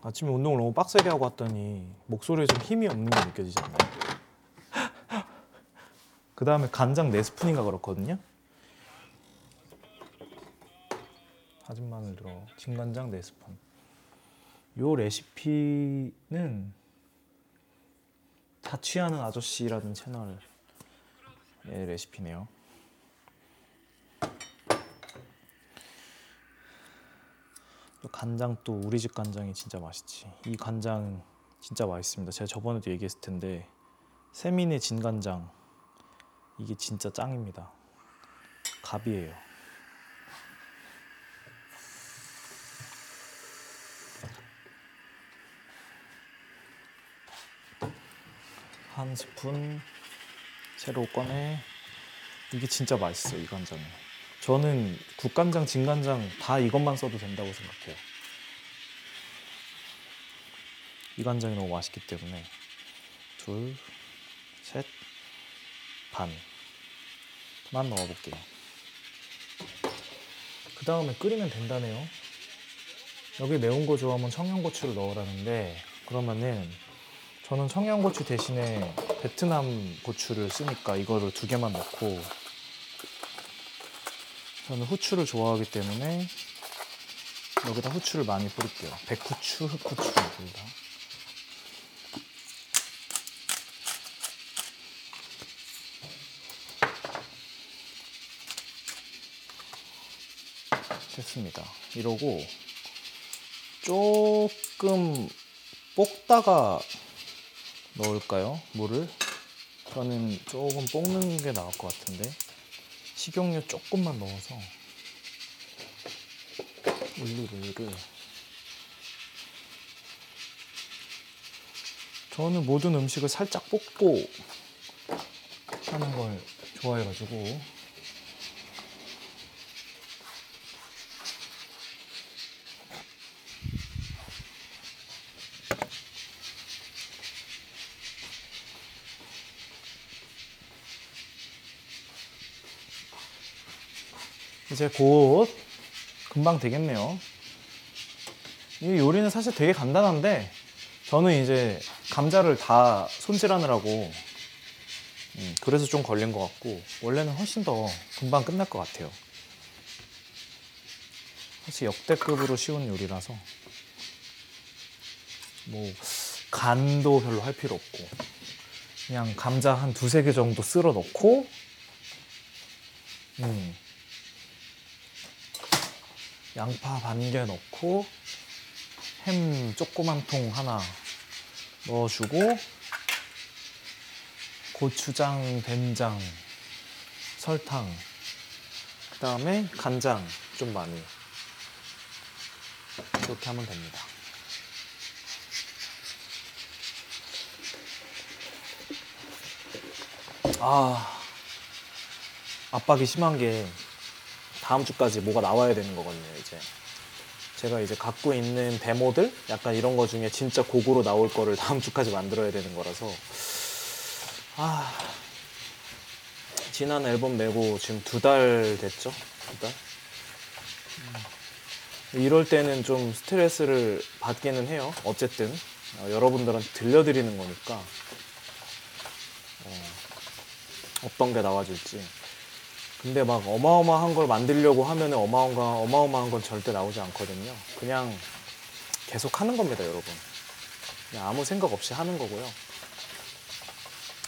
아침에 운동을 너무 빡세게 하고 왔더니 목소리에 좀 힘이 없는 게 느껴지지 않나요? *laughs* 그 다음에 간장 4스푼인가 그렇거든요 들어 진간장 4스푼. 요 레시피는 자취하는 아저씨라는 채널의 레시피네요. 또 간장 또 우리 집 간장이 진짜 맛있지. 이 간장은 진짜 맛있습니다. 제가 저번에도 얘기했을 텐데 세민의 진간장 이게 진짜 짱입니다. 갑이에요 한 스푼 새로 꺼내. 이게 진짜 맛있어요 이 간장이. 저는 국간장, 진간장 다 이것만 써도 된다고 생각해요. 이 간장이 너무 맛있기 때문에 둘, 셋, 반만 넣어볼게요. 그 다음에 끓이면 된다네요. 여기 매운 거 좋아하면 청양고추를 넣으라는데 그러면은 저는 청양고추 대신에 베트남 고추를 쓰니까 이거를 두 개만 넣고 저는 후추를 좋아하기 때문에 여기다 후추를 많이 뿌릴게요. 백후추, 흑후추 둘 다. 됐습니다. 이러고 조금 볶다가 넣을까요? 물을? 저는 조금 볶는 게 나을 것 같은데 식용유 조금만 넣어서 올리브유를 저는 모든 음식을 살짝 볶고 하는 걸 좋아해가지고 이제 곧 금방 되겠네요. 이 요리는 사실 되게 간단한데 저는 이제 감자를 다 손질하느라고 음, 그래서 좀 걸린 것 같고 원래는 훨씬 더 금방 끝날 것 같아요. 사실 역대급으로 쉬운 요리라서 뭐 간도 별로 할 필요 없고 그냥 감자 한 두세 개 정도 쓸어 넣고 음, 양파 반 개 넣고 햄 조그만 통 하나 넣어주고 고추장, 된장, 설탕, 그 다음에 간장 좀 많이 이렇게 하면 됩니다. 아 압박이 심한 게 다음 주까지 뭐가 나와야 되는 거거든요, 이제. 제가 이제 갖고 있는 데모들 약간 이런 거 중에 진짜 곡으로 나올 거를 다음 주까지 만들어야 되는 거라서 아 지난 앨범 내고 지금 두 달 됐죠? 두 달? 음. 이럴 때는 좀 스트레스를 받기는 해요. 어쨌든 어, 여러분들한테 들려드리는 거니까 어, 어떤 게 나와줄지. 근데 막 어마어마한 걸 만들려고 하면 어마어마, 어마어마한 건 절대 나오지 않거든요. 그냥 계속 하는 겁니다, 여러분. 그냥 아무 생각 없이 하는 거고요.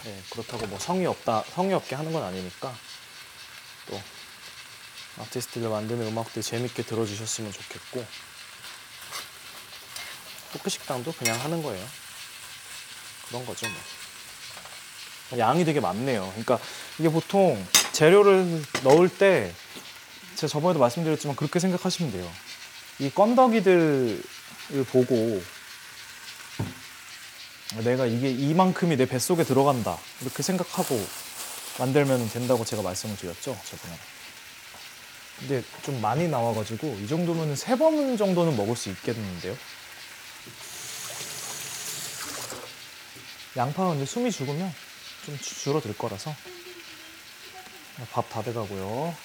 네, 그렇다고 뭐 성의 없다, 성의 없게 하는 건 아니니까 또 아티스트들 만드는 음악들 재밌게 들어주셨으면 좋겠고 토크 식당도 그냥 하는 거예요. 그런 거죠, 뭐. 양이 되게 많네요. 그러니까 이게 보통 재료를 넣을 때 제가 저번에도 말씀드렸지만 그렇게 생각하시면 돼요. 이 건더기들을 보고 내가 이게 이만큼이 내 뱃속에 들어간다 이렇게 생각하고 만들면 된다고 제가 말씀을 드렸죠 저번에. 근데 좀 많이 나와가지고 이 정도면 세 번 정도는 먹을 수 있겠는데요. 양파가 근데 숨이 죽으면 좀 주- 줄어들 거라서 밥 다 돼가고요.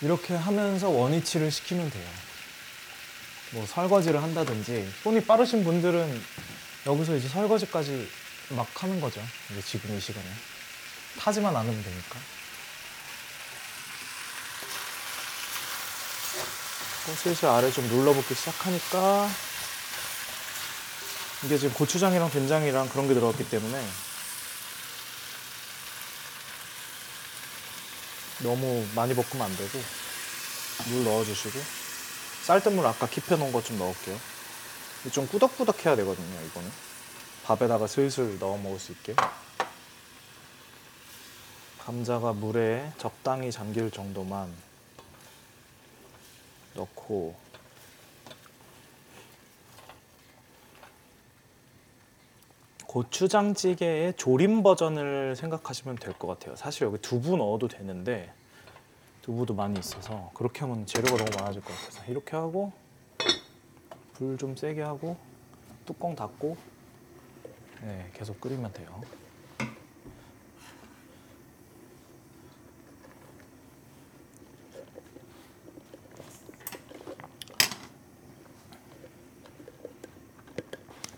이렇게 하면서 원위치를 시키면 돼요. 뭐 설거지를 한다든지 손이 빠르신 분들은 여기서 이제 설거지까지 막 하는 거죠. 이제 지금 이 시간에 타지만 않으면 되니까. 또 슬슬 아래 좀 눌러붙기 시작하니까 이게 지금 고추장이랑 된장이랑 그런 게 들어갔기 때문에 너무 많이 볶으면 안 되고 물 넣어주시고 쌀뜨물 아까 킵해놓은 거좀 넣을게요. 좀 꾸덕꾸덕해야 되거든요. 이거는 밥에다가 슬슬 넣어 먹을 수 있게. 감자가 물에 적당히 잠길 정도만 넣고 고추장찌개의 조림 버전을 생각하시면 될 것 같아요. 사실 여기 두부 넣어도 되는데 두부도 많이 있어서 그렇게 하면 재료가 너무 많아질 것 같아서 이렇게 하고 불 좀 세게 하고 뚜껑 닫고 네, 계속 끓이면 돼요.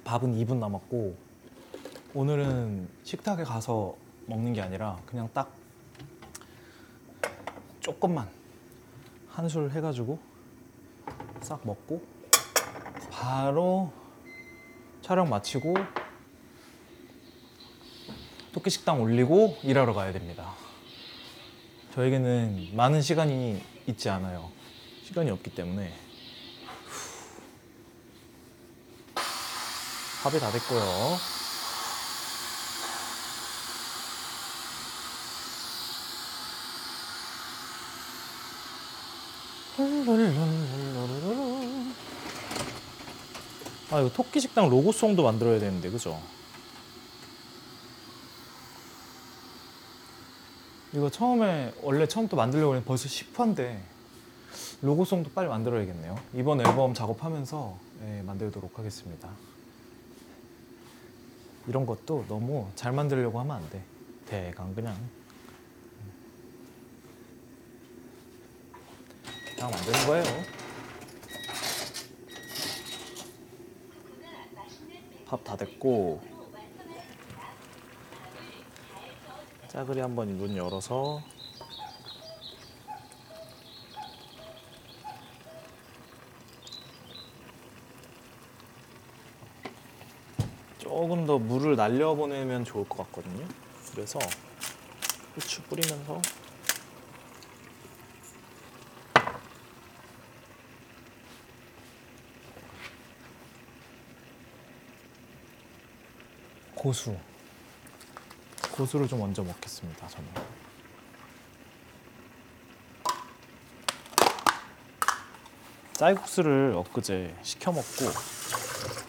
밥은 2분 남았고 오늘은 식탁에 가서 먹는 게 아니라 그냥 딱 조금만 한 술 해가지고 싹 먹고 바로 촬영 마치고 토끼 식당 올리고 일하러 가야 됩니다. 저에게는 많은 시간이 있지 않아요. 시간이 없기 때문에 밥이 다 됐고요. 아 이거 토끼 식당 로고송도 만들어야 되는데 그죠? 이거 처음에 원래 처음부터 만들려고 했는데 벌써 10화인데 로고송도 빨리 만들어야겠네요. 이번 앨범 작업하면서 예, 만들도록 하겠습니다. 이런 것도 너무 잘 만들려고 하면 안 돼. 대강 그냥 그냥 만드는 거예요. 쿠쿠가 맛있는 밥 다 됐고. 짜글이 한번 문 열어서 조금 더 물을 날려보내면 좋을 것 같거든요. 그래서 후추 뿌리면서 고수. 고수를 좀 먼저 먹겠습니다. 저는. 쌀국수를 엊그제 시켜 먹고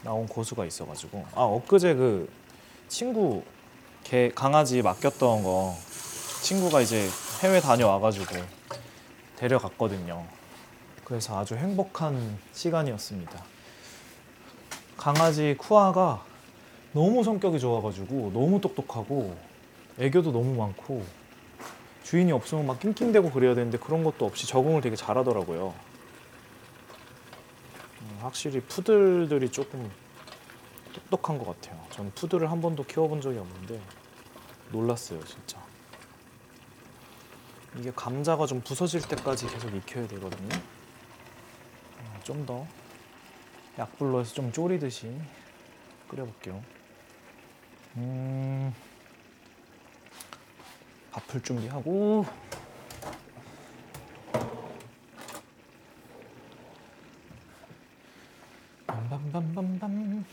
나온 고수가 있어가지고 아 엊그제 그 친구 개 강아지 맡겼던 거 친구가 이제 해외 다녀와가지고 데려갔거든요. 그래서 아주 행복한 시간이었습니다. 강아지 쿠아가 너무 성격이 좋아가지고 너무 똑똑하고 애교도 너무 많고 주인이 없으면 막 낑낑대고 그래야 되는데 그런 것도 없이 적응을 되게 잘하더라고요. 음, 확실히 푸들들이 조금 똑똑한 것 같아요. 저는 푸들을 한 번도 키워본 적이 없는데 놀랐어요, 진짜. 이게 감자가 좀 부서질 때까지 계속 익혀야 되거든요. 어, 좀더 약불로 해서 좀 졸이듯이 끓여볼게요. 음, 밥풀 준비하고. 빰빰빰빰빰.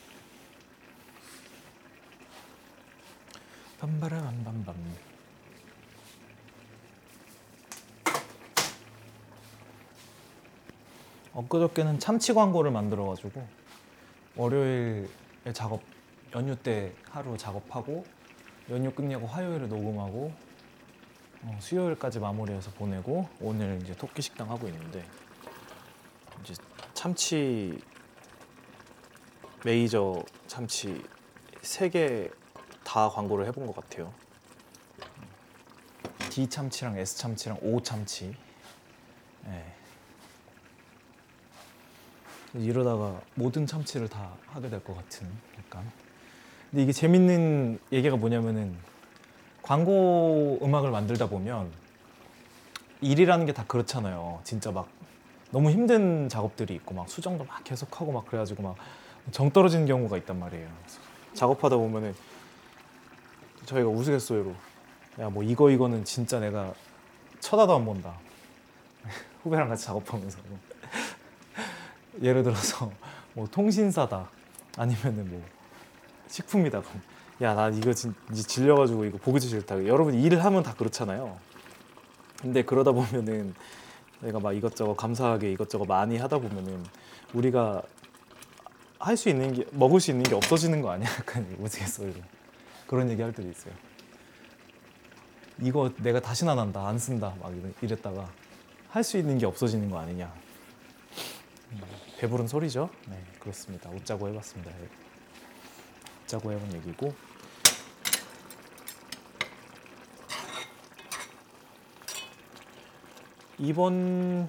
빰바라밤밤밤 엊그저께는 참치 광고를 만들어가지고 월요일에 작업 연휴 때 하루 작업하고 연휴 끝내고 화요일에 녹음하고 어, 수요일까지 마무리해서 보내고 오늘 이제 토끼 식당 하고 있는데 이제 참치 메이저 참치 세 개 다 광고를 해본 것 같아요. D 참치랑 S 참치랑 O 참치. 예. 이러다가 모든 참치를 다 하게 될 것 같은 약간. 근데 이게 재밌는 얘기가 뭐냐면은 광고 음악을 만들다 보면 일이라는 게 다 그렇잖아요. 진짜 막 너무 힘든 작업들이 있고 막 수정도 막 계속하고 막 그래가지고 막 정 떨어지는 경우가 있단 말이에요. 작업하다 보면은 저희가 우스갯소리로 야 뭐 이거 이거는 진짜 내가 쳐다도 안 본다 *laughs* 후배랑 같이 작업하면서 *laughs* 예를 들어서 뭐 통신사다 아니면은 뭐 식품이다 야 나 이거 진, 질려가지고 이거 보기 싫다. 여러분 일을 하면 다 그렇잖아요. 근데 그러다 보면은 내가 막 이것저것 감사하게 이것저것 많이 하다 보면은 우리가 할 수 있는 게 먹을 수 있는 게 없어지는 거 아니야? *laughs* 약간 우스갯소리로 그런 얘기 할 때도 있어요. 이거 내가 다시는 안 한다 안 쓴다 막 이랬다가 할 수 있는 게 없어지는 거 아니냐. 음, 배부른 소리죠? 네 그렇습니다. 웃자고 해봤습니다 예. 웃자고 해본 얘기고 이번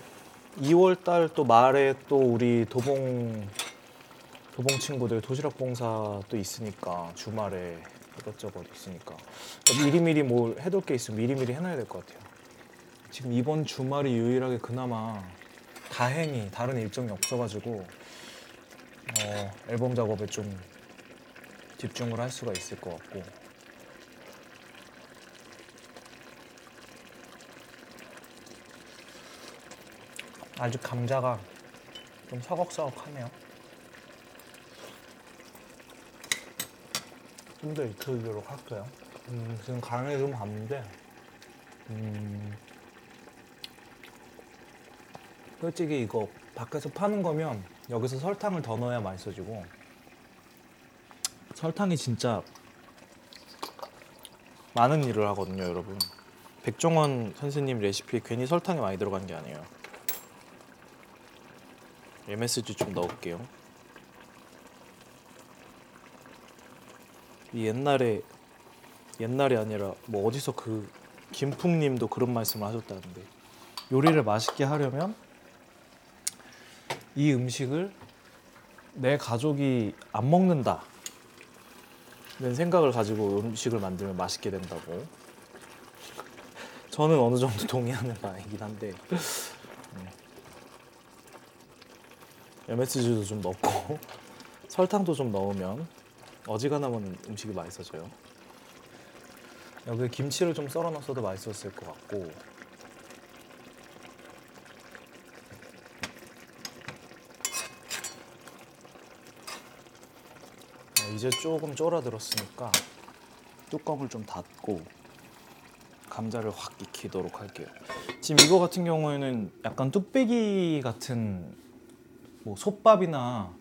2월 달 또 말에 또 우리 도봉 도봉 친구들 도시락 봉사 또 있으니까 주말에 이것저것 있으니까 미리미리 뭘 해둘 게 있으면 미리미리 해놔야 될 것 같아요. 지금 이번 주말이 유일하게 그나마 다행히 다른 일정이 없어가지고 어, 앨범 작업에 좀 집중을 할 수가 있을 것 같고 아직 감자가 좀 서걱서걱하네요. 좀 더 익히도록 할게요. 음, 지금 간을 좀 봤는데, 음, 솔직히 이거 밖에서 파는 거면 여기서 설탕을 더 넣어야 맛있어지고, 설탕이 진짜 많은 일을 하거든요, 여러분. 백종원 선생님 레시피에 괜히 설탕이 많이 들어간 게 아니에요. MSG 좀 넣을게요. 이 옛날에 옛날이 아니라 뭐 어디서 그 김풍님도 그런 말씀을 하셨다는데 요리를 맛있게 하려면 이 음식을 내 가족이 안 먹는다 는 생각을 가지고 음식을 만들면 맛있게 된다고. 저는 어느 정도 *laughs* 동의하는 바이긴 한데 음. MSG도 좀 넣고 *laughs* 설탕도 좀 넣으면 어지간하면 음식이 맛있어져요. 여기 김치를 좀 썰어 넣었어도 맛있었을 것 같고, 이제 조금 쫄아들었으니까 뚜껑을 좀 닫고 감자를 확 익히도록 할게요. 지금 이거 같은 경우에는 약간 뚝배기 같은 뭐 솥밥이나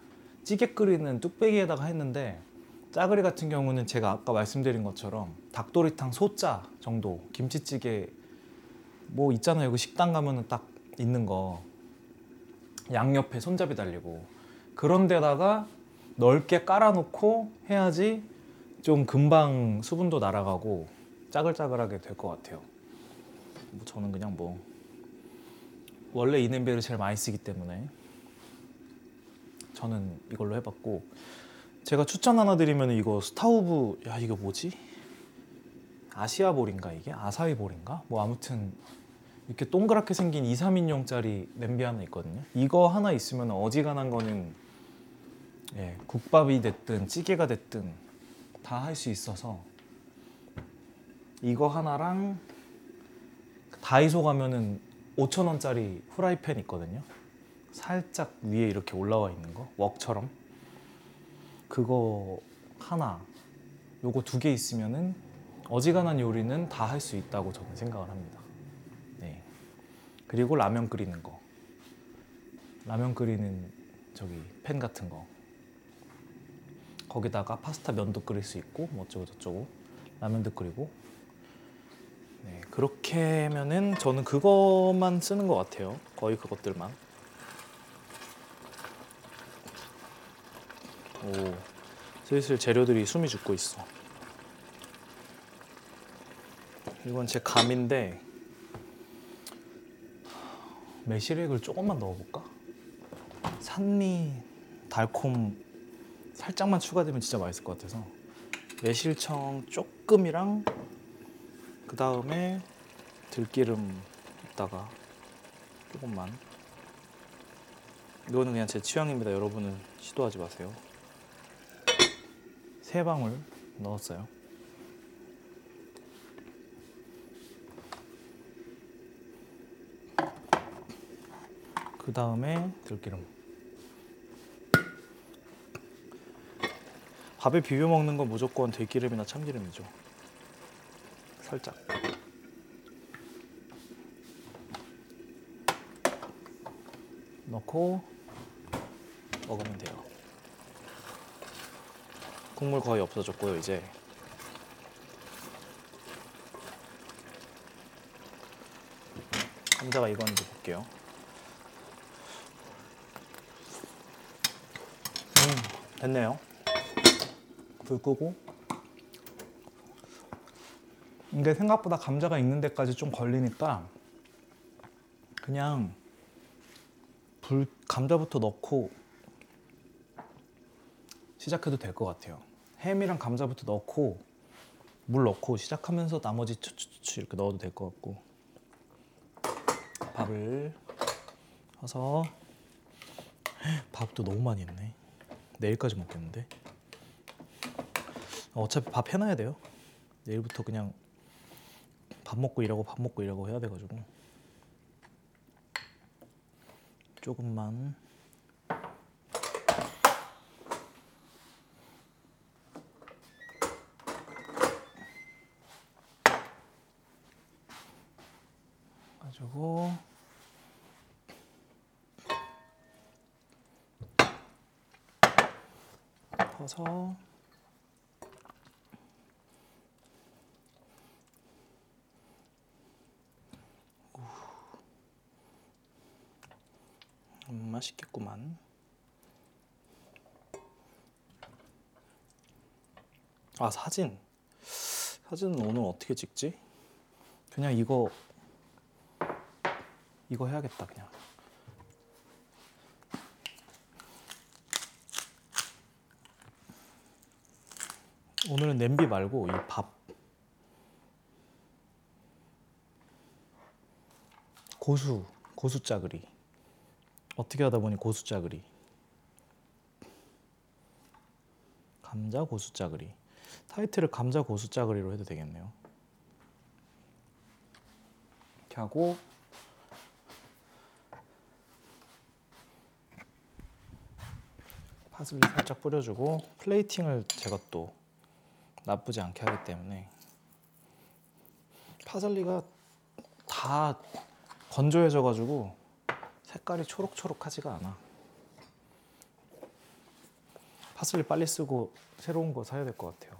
찌개 끓이는 뚝배기에다가 했는데 짜글이 같은 경우는 제가 아까 말씀드린 것처럼 닭도리탕 소자 정도 김치찌개 뭐 있잖아요. 그 식당 가면은 딱 있는 거 양옆에 손잡이 달리고 그런 데다가 넓게 깔아놓고 해야지 좀 금방 수분도 날아가고 짜글짜글하게 될 것 같아요. 뭐 저는 그냥 뭐 원래 이 냄비를 제일 많이 쓰기 때문에 저는 이걸로 해봤고 제가 추천 하나 드리면 이거 Staub 야 이거 뭐지? 아시아 볼인가 이게? 아사히 볼인가? 뭐 아무튼 이렇게 동그랗게 생긴 2, 3인용짜리 냄비 하나 있거든요. 이거 하나 있으면 어지간한 거는 예, 국밥이 됐든 찌개가 됐든 다 할 수 있어서 이거 하나랑 다이소 가면은 5천 원짜리 후라이팬 있거든요. 살짝 위에 이렇게 올라와 있는 거 웍처럼 그거 하나 요거 두 개 있으면은 어지간한 요리는 다 할 수 있다고 저는 생각을 합니다. 네. 그리고 라면 끓이는 거 라면 끓이는 저기 팬 같은 거 거기다가 파스타 면도 끓일 수 있고 뭐 어쩌고 저쩌고 라면도 끓이고. 네 그렇게 하면은 저는 그것만 쓰는 것 같아요. 거의 그것들만. 오 슬슬 재료들이 숨이 죽고 있어. 이건 제 감인데 매실액을 조금만 넣어볼까? 산미 달콤 살짝만 추가되면 진짜 맛있을 것 같아서. 매실청 조금이랑 그 다음에 들기름 있다가 조금만. 이거는 그냥 제 취향입니다. 여러분은 시도하지 마세요. 세 방울 넣었어요. 그 다음에 들기름 밥에 비벼 먹는 건 무조건 들기름이나 참기름이죠. 살짝. 넣고 먹으면 돼요. 국물 거의 없어졌고요, 이제. 감자가 익었는지 볼게요. 음, 됐네요. 불 끄고 이게 생각보다 감자가 익는 데까지 좀 걸리니까 그냥 불 감자부터 넣고 시작해도 될 것 같아요. 햄이랑 감자부터 넣고 물 넣고 시작하면서 나머지 추추추 이렇게 넣어도 될 것 같고 밥을 해서 밥도 너무 많이 했네. 내일까지 먹겠는데. 어차피 밥 해놔야 돼요. 내일부터 그냥 밥 먹고 일하고 밥 먹고 일하고 해야 돼가지고. 조금만. 가지고. 퍼서 음, 맛있겠구만. 아 사진. 사진은 오늘 어떻게 찍지? 그냥 이거 이거 해야겠다 그냥. 오늘은 냄비 말고 이 밥 고수 고수 짜글이 어떻게 하다 보니 고수 짜글이 감자 고수 짜글이 타이틀을 감자 고수 짜글이로 해도 되겠네요. 이렇게 하고 파슬리 살짝 뿌려주고 플레이팅을 제가 또 나쁘지 않게 하기 때문에 파슬리가 다 건조해져 가지고 색깔이 초록초록하지가 않아. 파슬리 빨리 쓰고 새로운 거 사야 될 것 같아요.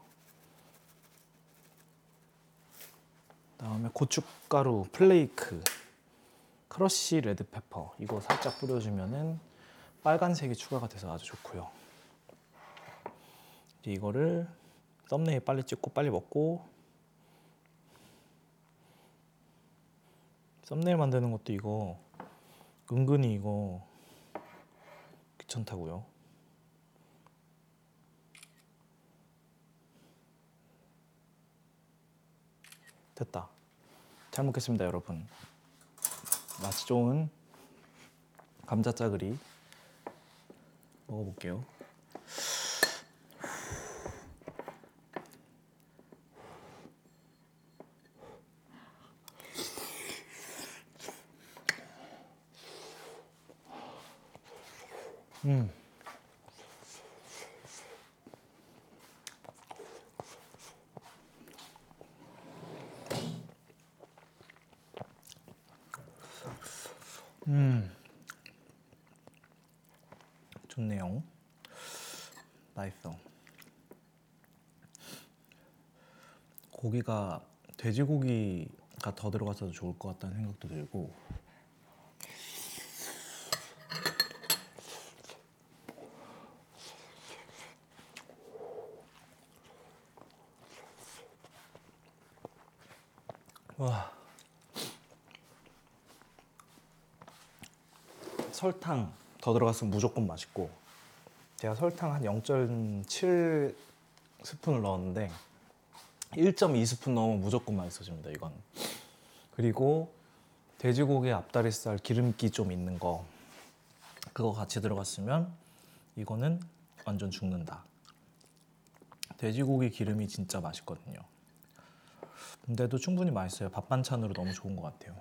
다음에 고춧가루 flake, crush red pepper 이거 살짝 뿌려주면은 빨간색이 추가가 돼서 아주 좋고요. 이제 이거를 썸네일 빨리 찍고 빨리 먹고 썸네일 만드는 것도 이거 은근히 이거 귀찮다고요. 됐다. 잘 먹겠습니다, 여러분. 맛이 좋은 감자 짜글이 먹어볼게요. 음. 음. 좋네요. 맛있어. 고기가 돼지고기가 더 들어가서 좋을 것 같다는 생각도 들고 와 설탕 더 들어갔으면 무조건 맛있고 제가 설탕 한 0.7 스푼을 넣었는데 1.2 스푼 넣으면 무조건 맛있어집니다 이건. 그리고 돼지고기 앞다리살 기름기 좀 있는 거 그거 같이 들어갔으면 이거는 완전 죽는다. 돼지고기 기름이 진짜 맛있거든요. 근데도 충분히 맛있어요. 밥 반찬으로 너무 좋은 것 같아요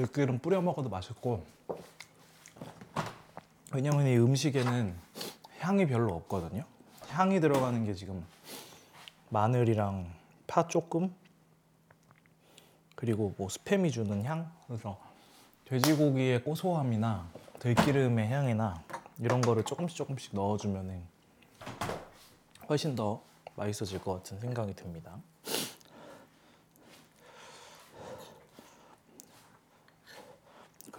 들기름 뿌려 먹어도 맛있고. 왜냐면 이 음식에는 향이 별로 없거든요. 향이 들어가는 게 지금 마늘이랑 파 조금? 그리고 뭐 스팸이 주는 향? 그래서 돼지고기의 고소함이나 들기름의 향이나 이런 거를 조금씩 조금씩 넣어주면은 훨씬 더 맛있어질 것 같은 생각이 듭니다.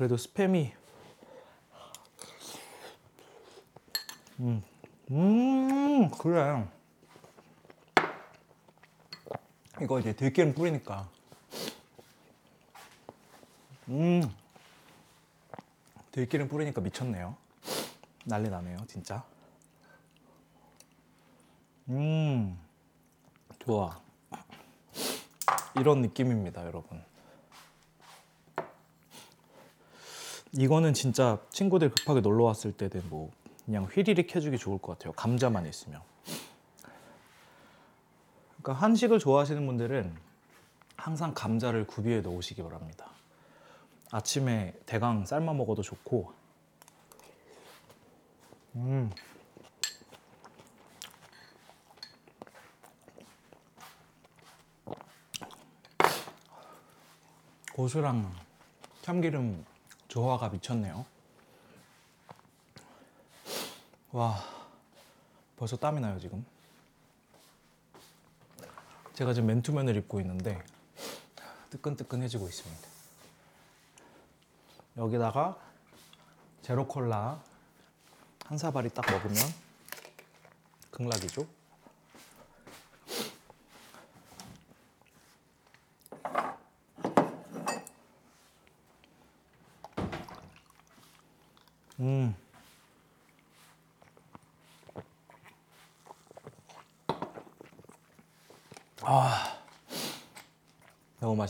그래도 스팸이. 음, 음 그래. 이거 이제 들기름 뿌리니까. 음. 들기름 뿌리니까 미쳤네요. 난리 나네요 진짜. 음. 좋아. 이런 느낌입니다 여러분 이거는 진짜 친구들 급하게 놀러 왔을 때는 뭐 그냥 휘리릭 해주기 좋을 것 같아요. 감자만 있으면. 그러니까 한식을 좋아하시는 분들은 항상 감자를 구비해 놓으시기 바랍니다. 아침에 대강 삶아 먹어도 좋고. 음. 고수랑 참기름 조화가 미쳤네요. 와, 벌써 땀이 나요 지금. 제가 지금 맨투맨을 입고 있는데 뜨끈뜨끈해지고 있습니다. 여기다가 제로 콜라 한 사발이 딱 먹으면 극락이죠.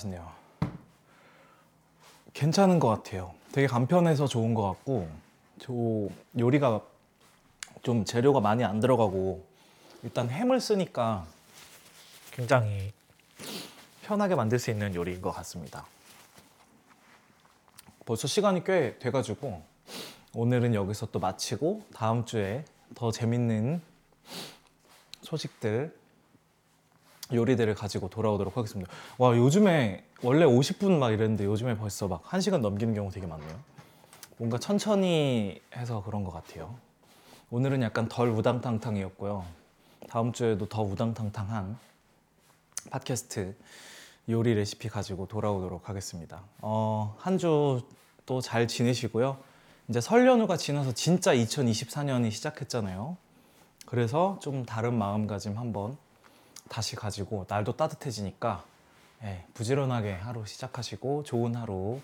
맛있네요. 괜찮은 것 같아요. 되게 간편해서 좋은 것 같고, 저 요리가 좀 재료가 많이 안 들어가고, 일단 햄을 쓰니까 굉장히 편하게 만들 수 있는 요리인 것 같습니다. 벌써 시간이 꽤 돼가지고, 오늘은 여기서 또 마치고, 다음 주에 더 재밌는 소식들 요리들을 가지고 돌아오도록 하겠습니다. 와 요즘에 원래 50분 막 이랬는데 요즘에 벌써 막 1시간 넘기는 경우 되게 많네요. 뭔가 천천히 해서 그런 것 같아요. 오늘은 약간 덜 우당탕탕이었고요. 다음 주에도 더 우당탕탕한 팟캐스트 요리 레시피 가지고 돌아오도록 하겠습니다. 어, 한 주 또 잘 지내시고요. 이제 설 연휴가 지나서 진짜 2024년이 시작했잖아요. 그래서 좀 다른 마음가짐 한번 다시 가지고 날도 따뜻해지니까 예, 부지런하게 하루 시작하시고 좋은 하루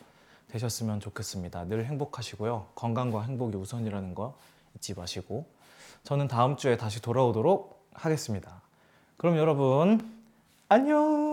되셨으면 좋겠습니다. 늘 행복하시고요. 건강과 행복이 우선이라는 거 잊지 마시고 저는 다음 주에 다시 돌아오도록 하겠습니다. 그럼 여러분 안녕.